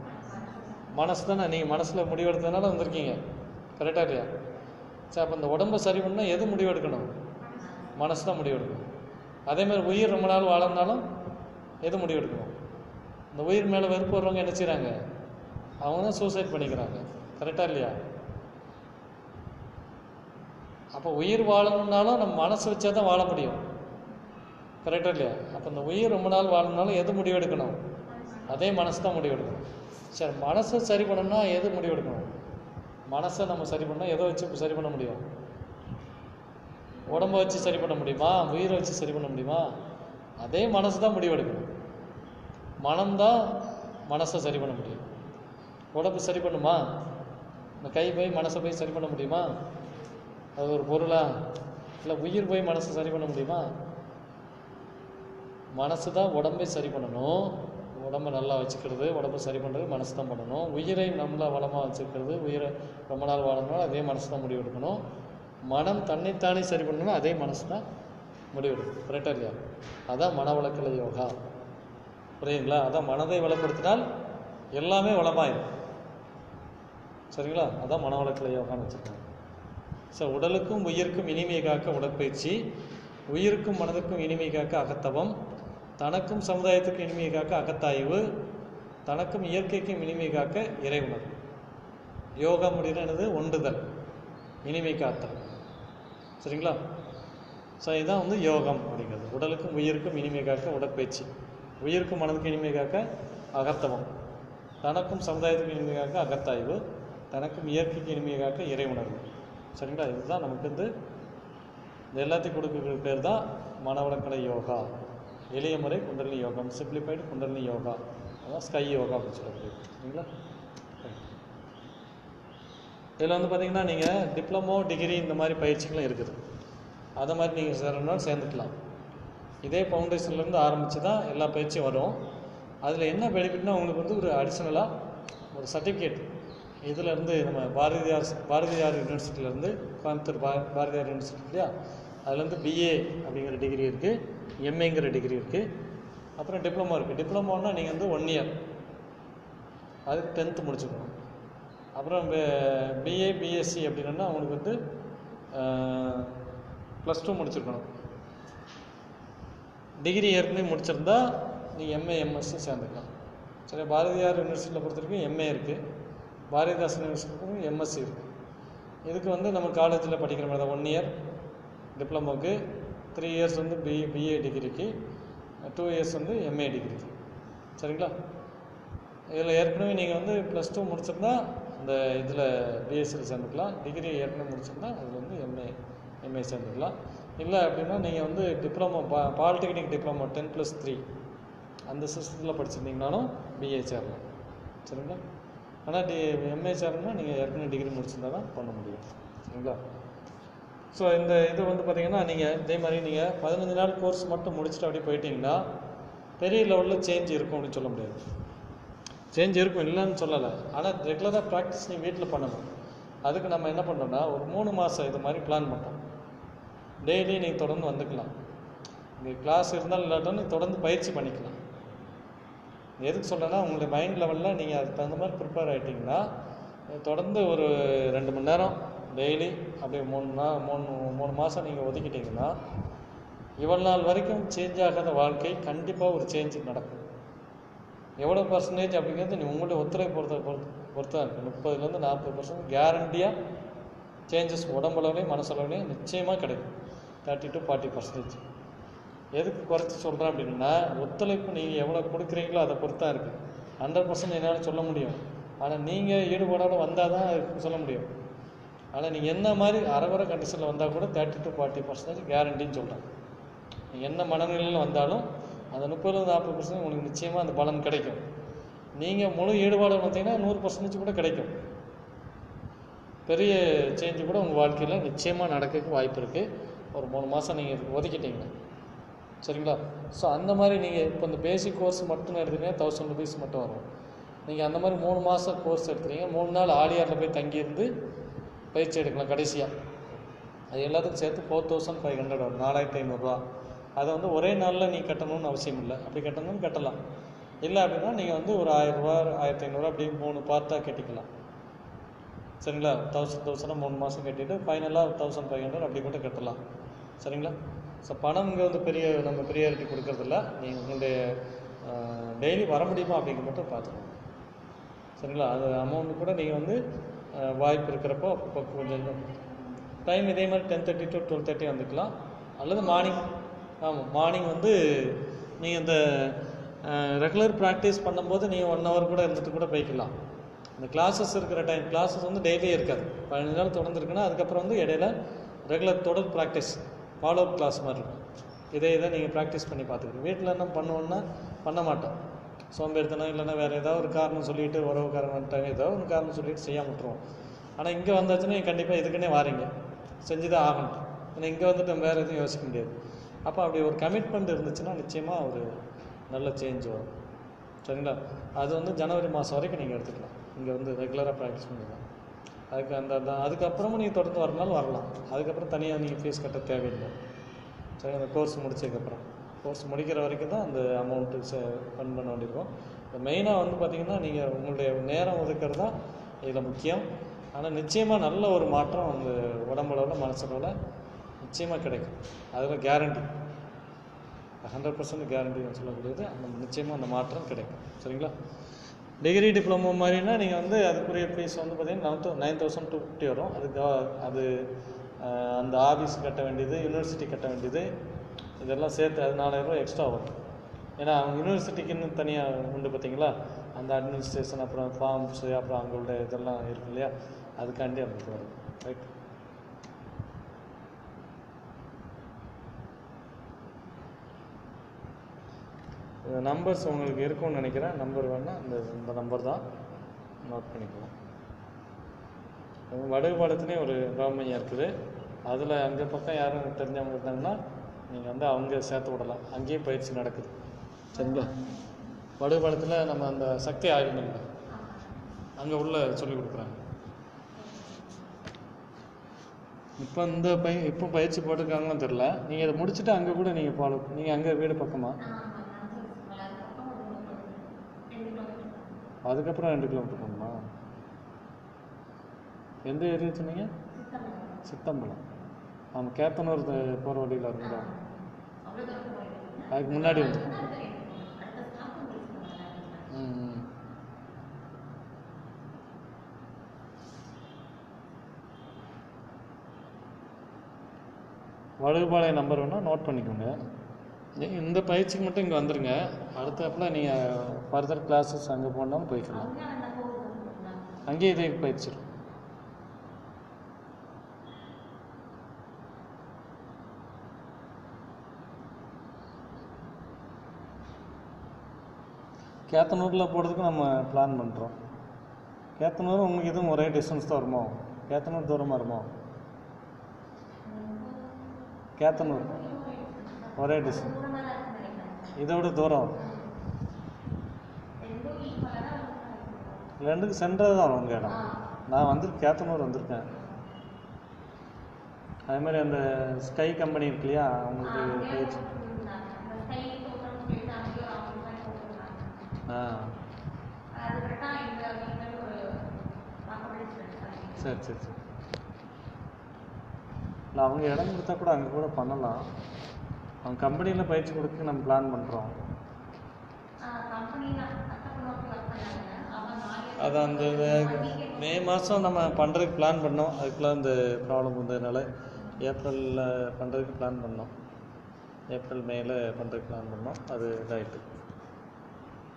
மனசு தானே நீங்கள் மனசில் முடிவெடுத்ததுனால வந்திருக்கீங்க. கரெக்டாக இல்லையா? சரி அப்போ இந்த உடம்பை சரி பண்ணால் எது முடிவெடுக்கணும்? மனசு தான் முடிவெடுக்கணும். அதே மாதிரி உயிர் ரொம்ப நாள் வாழணும்னாலும் எது முடிவெடுக்கணும்? இந்த உயிர் மேலே வெறுப்பு வர்றவங்க என்ன செய்கிறாங்க அவங்க தான் சூசைட் பண்ணிக்கிறாங்க கரெக்டாக இல்லையா? அப்போ உயிர் வாழணும்னாலும் நம்ம மனசு வச்சா தான் வாழ முடியும். கரெக்டாக இல்லையா? அப்போ இந்த உயிர் ரொம்ப நாள் வாழணும்னாலும் எது முடிவெடுக்கணும்? அதே மனசு தான் முடிவெடுக்கணும் சரி மனசை சரி பண்ணணும்னா எது முடிவெடுக்கணும்? மனசை நம்ம சரி பண்ணால் எதை வச்சு சரி பண்ண முடியும்? உடம்பை வச்சு சரி பண்ண முடியுமா? உயிரை வச்சு சரி பண்ண முடியுமா? அதே மனசு தான் முடிவெடுக்கணும். மனம்தான் மனசை சரி பண்ண முடியும். உடம்பு சரி பண்ணுமா? இந்த கை போய் மனசை போய் சரி பண்ண முடியுமா? அது ஒரு பொருளா? இல்லை உயிர் போய் மனசை சரி பண்ண முடியுமா? மனசு தான் உடம்பை சரி பண்ணணும். உடம்பை நல்லா வச்சுக்கிறது உடம்பை சரி பண்ணுறது மனசு தான் பண்ணணும். உயிரை நம்மளை வளமாக வச்சுக்கிறது உயிரை ரொம்ப நாள் வாழணும் அதே மனசு தான் முடிவெடுக்கணும் மனம் தன்னைத்தானே சரி பண்ணணும் அதே மனசு தான் முடிவெடுக்கணும் கரெக்டாக இல்லையா? அதான் மனவளக்கலை யோகா. புரியுங்களா அதான் மனதை வளப்படுத்தினால் எல்லாமே வளமாயிடும் சரிங்களா? அதான் மனவளக்கலை யோகான்னு வச்சுருக்காங்க ஸோ உடலுக்கும் உயிருக்கும் இனிமை காக்க உடற்பயிற்சி உயிருக்கும் மனதுக்கும் இனிமை காக்க அகத்தவம். தனக்கும் சமுதாயத்துக்கும் இனிமையை காக்க அகத்தாய்வு தனக்கும் இயற்கைக்கும் இனிமை காக்க இறை உணர்வு. யோகா முடியுது என்னது? ஒன்றுதல். இனிமை காத்தல். சரிங்களா? ஸோ இதுதான் வந்து யோகம் அப்படிங்கிறது. உடலுக்கும் உயிருக்கும் இனிமை காக்க உடற்பயிற்சி. உயிருக்கும் மனதுக்கும் இனிமை காக்க அகத்தவம் தனக்கும் சமுதாயத்துக்கும் இனிமை காக்க அகத்தாய்வு. தனக்கும் இயற்கைக்கு இனிமை காக்க இறை உணர்வு. சரிங்களா? இதுதான் நமக்கு வந்து இது எல்லாத்தையும் கொடுக்குற பேர் தான் மனவளக்கலை யோகா. எளிய முறை குண்டலினி யோகம் சிம்பிளிஃபைடு குண்டலினி யோகா. அதான் ஸ்கை யோகா அப்படின்னு சொல்லப்படுது சரிங்களா? இதில் வந்து பார்த்தீங்கன்னா நீங்கள் டிப்ளமோ டிகிரி இந்த மாதிரி பயிற்சிகளும் இருக்குது. அதை மாதிரி நீங்கள் சேரணும்னா சேர்ந்துக்கலாம். இதே ஃபவுண்டேஷன்லேருந்து ஆரம்பித்து தான் எல்லா பயிற்சியும் வரும். அதில் என்ன பெனிஃபிட்னா உங்களுக்கு வந்து ஒரு அடிஷ்னலாக ஒரு சர்டிஃபிகேட் இதிலேருந்து நம்ம பாரதியார் பாரதியார் யூனிவர்சிட்டியிலேருந்து கோயம்புத்தூர் பா பாரதியார் யூனிவர்சிட்டி இல்லையா அதுலேருந்து பிஏ அப்படிங்கிற டிகிரி இருக்குது எம்ஏங்கிற டிகிரி இருக்குது அப்புறம் டிப்ளமோ இருக்குது டிப்ளமோன்னா நீங்கள் வந்து ஒன் இயர் அது டென்த்து முடிச்சுக்கணும். அப்புறம் பிஏ பிஎஸ்சி அப்படின்னா அவங்களுக்கு வந்து ப்ளஸ் டூ முடிச்சிருக்கணும். டிகிரி ஏற்கனவே முடிச்சிருந்தா நீங்கள் எம்ஏ எம்எஸ்சி சேர்ந்துக்கலாம். சரி பாரதியார் யூனிவர்சிட்டியில் பொறுத்த வரைக்கும் எம்ஏ இருக்குது பாரதிதாசன் யூனிவர்சிட்டிக்கும் எம்எஸ்சி இருக்குது இதுக்கு வந்து நம்ம காலேஜில் படிக்கிற மாதிரி தான். ஒன் இயர் டிப்ளமோக்கு த்ரீ இயர்ஸ் வந்து பி பிஏ டிகிரிக்கு டூ இயர்ஸ் வந்து எம்ஏ டிகிரிக்கு சரிங்களா? இதில் ஏற்கனவே நீங்கள் வந்து ப்ளஸ் டூ முடிச்சிருந்தா இந்த இதில் பிஎஸ்சியில் சேர்ந்துக்கலாம். டிகிரி ஏற்கனவே முடிச்சிருந்தா அதில் வந்து எம்ஏ எம்ஏ சேர்ந்துக்கலாம். இல்லை அப்படின்னா நீங்கள் வந்து டிப்ளமோ பா polytechnic diploma ten plus three அந்த சிஸ்டத்தில் படிச்சிருந்தீங்கனாலும் பிஏ சேரலாம். சரிங்களா? ஆனால் டி எம்ஏ சேரணும்னா நீங்கள் ஏற்கனவே டிகிரி முடிச்சிருந்தா தான் பண்ண முடியும். சரிங்களா? ஸோ இந்த இது வந்து பார்த்தீங்கன்னா நீங்கள் இதே மாதிரி நீங்கள் பதினஞ்சு நாள் கோர்ஸ் மட்டும் முடிச்சுட்டு அப்படியே போயிட்டீங்கன்னா பெரிய லெவலில் சேஞ்ச் இருக்கும் அப்படின்னு சொல்ல முடியாது. சேஞ்ச் இருக்கும் இல்லைன்னு சொல்லலை. ஆனால் ரெகுலராக ப்ராக்டிஸ் நீங்கள் வீட்டில் பண்ணணும். அதுக்கு நம்ம என்ன பண்ணோம்னா ஒரு மூணு மாதம் இது மாதிரி பிளான் பண்ணோம் டெய்லி நீங்கள் தொடர்ந்து வந்துக்கலாம். நீங்கள் கிளாஸ் இருந்தாலும் இல்லாட்டாலும் நீங்கள் தொடர்ந்து பயிற்சி பண்ணிக்கலாம். எதுக்கு சொல்கிறேன்னா உங்களுடைய மைண்ட் லெவலில் நீங்கள் அதுக்கு தகுந்த மாதிரி ப்ரிப்பேர் ஆகிட்டிங்கன்னா தொடர்ந்து ஒரு ரெண்டு மணி நேரம் டெய்லி அப்படியே மூணு நாள் மூணு மூணு மாதம் நீங்கள் ஒதுக்கிட்டிங்கன்னா இவ்வளோ நாள் வரைக்கும் சேஞ்ச் ஆகாத வாழ்க்கை கண்டிப்பாக ஒரு சேஞ்ச் நடக்கும். எவ்வளோ பர்சன்டேஜ் அப்படிங்கிறது நீ உங்களுடைய ஒத்துழைப்பு பொறுத்த பொறுத்து பொறுத்தா இருக்குது முப்பதுலேருந்து நாற்பது பர்சன்ட் கேரண்டியாக சேஞ்சஸ் உடம்பளவுலையும் மனசளவுலையும் நிச்சயமாக கிடைக்கும். தேர்ட்டி டு ஃபார்ட்டி பர்சன்டேஜ் எதுக்கு குறைச்சி சொல்கிறேன் அப்படின்னா ஒத்துழைப்பு நீங்கள் எவ்வளோ கொடுக்குறீங்களோ அதை பொறுத்தா இருக்குது ஹண்ட்ரட் பர்சன்ட் என்னால் சொல்ல முடியும். ஆனால் நீங்கள் ஈடுபாடோடு வந்தால் தான் சொல்ல முடியும். ஆனால் நீங்கள் என்ன மாதிரி அறகுறை கண்டிஷனில் வந்தால் கூட தேர்ட்டி டு ஃபார்ட்டி பர்சன்டேஜ் கேரண்டின்னு சொல்கிறாங்க நீங்கள் என்ன மனநிலையில் வந்தாலும் அந்த முப்பது நாற்பது பர்சன்ட் உங்களுக்கு நிச்சயமாக அந்த பலன் கிடைக்கும். நீங்கள் முழு ஈடுபாடு வந்தீங்கன்னா நூறு பர்சன்டேஜ் கூட கிடைக்கும். பெரிய சேஞ்சு கூட உங்கள் வாழ்க்கையில் நிச்சயமாக நடக்கிறதுக்கு வாய்ப்பு இருக்குது ஒரு மூணு மாதம் நீங்கள் ஒதுக்கிட்டீங்கன்னா. சரிங்களா? ஸோ அந்த மாதிரி நீங்கள் இப்போ இந்த பேசிக் கோர்ஸ் மட்டும் எடுத்தீங்கன்னா தௌசண்ட் ருபீஸ் மட்டும் வரும். நீங்கள் அந்த மாதிரி மூணு மாதம் கோர்ஸ் எடுத்துகிறீங்க மூணு நாள் ஆலியாரில் போய் தங்கியிருந்து பயிற்சி எடுக்கலாம் கடைசியாக அது எல்லாத்துக்கும் சேர்த்து ஃபோர் தௌசண்ட் ஃபைவ் ஹண்ட்ரட் வரும். நாலாயிரத்தி ஐநூறுரூவா அதை வந்து ஒரே நாளில் நீ கட்டணும்னு அவசியம் இல்லை. அப்படி கட்டணும்னு கட்டலாம். இல்லை அப்படின்னா நீங்கள் வந்து ஒரு ஆயிரம் ஆயிரத்தி ஐநூறுரூவா அப்படி மூணு பார்ட்டாக கட்டிக்கலாம். சரிங்களா? தௌசண்ட் தௌசண்டாக மூணு மாதம் கட்டிட்டு ஃபைனலாக தௌசண்ட் ஃபைவ் ஹண்ட்ரட் அப்படி கூட கட்டலாம். சரிங்களா? ஸோ பணம் இங்கே வந்து பெரிய நம்ம ப்ரியாரிட்டி கொடுக்கறதில்ல. நீங்கள் உங்களுடைய டெய்லி வர முடியுமா அப்படிங்கிற மட்டும் பார்த்துக்கணும். சரிங்களா? அது அமௌண்ட் கூட நீங்கள் வந்து வாய்ப்பு இருக்கிறப்போ அப்போ கொஞ்சம் டைம் இதே மாதிரி ten thirty to twelve thirty வந்துக்கலாம். அல்லது மார்னிங் ஆமாம் மார்னிங் வந்து நீங்கள் இந்த ரெகுலர் ப்ராக்டிஸ் பண்ணும்போது நீங்கள் ஒன் ஹவர் கூட இருந்துட்டு கூட போய்க்கலாம். இந்த கிளாஸஸ் இருக்கிற டைம் கிளாஸஸ் வந்து டெய்லியே இருக்காது. பதினஞ்சு நாள் தொடர்ந்து இருக்குன்னா அதுக்கப்புறம் வந்து இடையில ரெகுலர் தொடர் ப்ராக்டிஸ் ஃபாலோ அப் கிளாஸ் மாதிரி இருக்கும். இதே இதை நீங்கள் ப்ராக்டிஸ் பண்ணி பார்த்துக்கணும். வீட்டில் என்ன பண்ணுவோன்னா பண்ண மாட்டோம். சோம்பேறித்தனம் இல்லைன்னா வேறு ஏதாவது ஒரு காரணம் சொல்லிட்டு உறவுக்காரன் வந்துட்டாங்க ஏதோ ஒரு காரணம் சொல்லிட்டு செய்ய விட்டுருவோம். ஆனால் இங்கே வந்தாச்சுன்னா கண்டிப்பாக இதுக்குன்னே வாரீங்க. செஞ்சு தான் ஆகணும். ஏன்னா இங்கே வந்துட்டு நம்ம வேறு எதுவும் யோசிக்க முடியாது. அப்போ அப்படி ஒரு கமிட்மெண்ட் இருந்துச்சுன்னா நிச்சயமாக ஒரு நல்ல சேஞ்ச் வரும். சரிங்களா? அது வந்து ஜனவரி மாதம் வரைக்கும் நீங்கள் எடுத்துக்கலாம். இங்கே வந்து ரெகுலராக ப்ராக்டிஸ் பண்ணிக்கலாம். அதுக்கு அந்த அந்த அதுக்கப்புறமும் நீங்கள் தொடர்ந்து வரனாலும் வரலாம். அதுக்கப்புறம் தனியாக நீங்கள் ஃபீஸ் கட்ட தேவையில்லை. சரி அந்த கோர்ஸ் முடிச்சதுக்கப்புறம். கோர்ஸ் முடிக்கிற வரைக்கும் தான் அந்த அமௌண்ட்டு ஸ்பெண்ட் பண்ண வேண்டியிருக்கும். மெயினாக வந்து பார்த்திங்கன்னா நீங்கள் உங்களுடைய நேரம் ஒதுக்கிறது தான் இதில் முக்கியம். ஆனால் நிச்சயமாக நல்ல ஒரு மாற்றம் அந்த உடம்பளவில் மனசளவில் நிச்சயமாக கிடைக்கும். அதில் கேரண்டி ஹண்ட்ரட் பர்சன்ட் கேரண்டின்னு சொல்லக்கூடியது அந்த நிச்சயமாக அந்த மாற்றம் கிடைக்கும். சரிங்களா? டிகிரி டிப்ளமோ மாதிரினா நீங்கள் வந்து அதுக்குரிய ஃபீஸ் வந்து பார்த்தீங்கன்னா nine nine thousand two fifty வரும். அதுக்கு அது அந்த ஆஃபீஸ் கட்ட வேண்டியது யூனிவர்சிட்டி கட்ட வேண்டியது இதெல்லாம் சேர்த்து அது நாலாயிரம் ரூபாய் எக்ஸ்ட்ரா வரும் ஏன்னா அவங்க யூனிவர்சிட்டிக்குன்னு தனியாக உண்டு பார்த்தீங்களா? அந்த அட்மினிஸ்ட்ரேஷன் அப்புறம் ஃபார்ம்ஸு அப்புறம் அவங்களோட இதெல்லாம் இருக்கு இல்லையா? அதுக்காண்டி அவங்களுக்கு வரும். ரைட் நம்பர்ஸ் உங்களுக்கு இருக்கும்னு நினைக்கிறேன். நம்பர் வேணால் இந்த இந்த நம்பர் தான். நோட் பண்ணிக்கலாம். வடகு வடுகுபாலத்துலேயும் ஒரு ராமையா இருக்குது. அதில் அங்கே பக்கம் யாரும் தெரிஞ்சவங்க இருந்தாங்கன்னா நீங்கள் வந்து அவங்க சேர்த்து விடலாம். அங்கேயும் பயிற்சி நடக்குது. சரிங்களா? வடுகுபாலத்தில் நம்ம அந்த சக்தி ஆய்வு இல்லை. அங்கே உள்ள சொல்லி கொடுக்குறாங்க. இப்போ இந்த பய இப்போ பயிற்சி போட்டிருக்காங்கன்னு தெரில நீங்கள் இதை முடிச்சுட்டு அங்கே கூட நீங்கள் ஃபாலோ நீங்கள் அங்கே வீடு பக்கமா? அதுக்கப்புறம் ரெண்டு கிலோமீட்டர் போகணுமா? எந்த ஏரியா சொன்னீங்க? சித்தம்பலம். ஆமாம் கேத்தனூர் போகிற வழியில் இருக்குங்களா அதுக்கு முன்னாடி வந்து. ம் வடுகுபாளையம் நம்பர் வேணால் நோட் பண்ணிக்கோங்க. இந்த பயிற்சிக்கு மட்டும் இங்கே வந்துடுங்க அடுத்தாப்புல நீங்கள் ஃபர்தர் கிளாஸஸ் அங்கே போனாலும் போய்க்கலாம். அங்கேயே இதே பயிற்சி இருக்கும். கேத்தனூரில் போகிறதுக்கு நம்ம பிளான் பண்ணுறோம் கேத்தனூர் உங்களுக்கு இதுவும் ஒரே டிஸ்டன்ஸ் தான் வருமோ? கேத்தனூர் தூரமாக வருமோ? கேத்தனூர். ஒரே டிஸ்டன்ஸ் இதை விட தூரம். வரும் ரெண்டுக்கு சென்றது தான் உங்கள் இடம். நான் வந்து கேத்தனூர் வந்திருக்கேன். அதே மாதிரி அந்த ஸ்கை கம்பெனி இருக்கு இல்லையா? அவங்களுக்கு பேஜ் சரி சரி சரி. இல்லை அவங்க இடம் கொடுத்தா கூட அங்கே கூட பண்ணலாம். அவங்க கம்பெனியில் பயிற்சி கொடுக்க நம்ம பிளான் பண்ணுறோம் அது அந்த மே மாதம் நம்ம பண்ணுறதுக்கு பிளான் பண்ணோம். அதுக்குள்ளே இந்த ப்ராப்ளம் வந்ததுனால ஏப்ரலில் பண்ணுறதுக்கு பிளான் பண்ணோம். ஏப்ரல் மேல பண்ணுறதுக்கு பிளான் பண்ணோம். அது இதாகிட்டு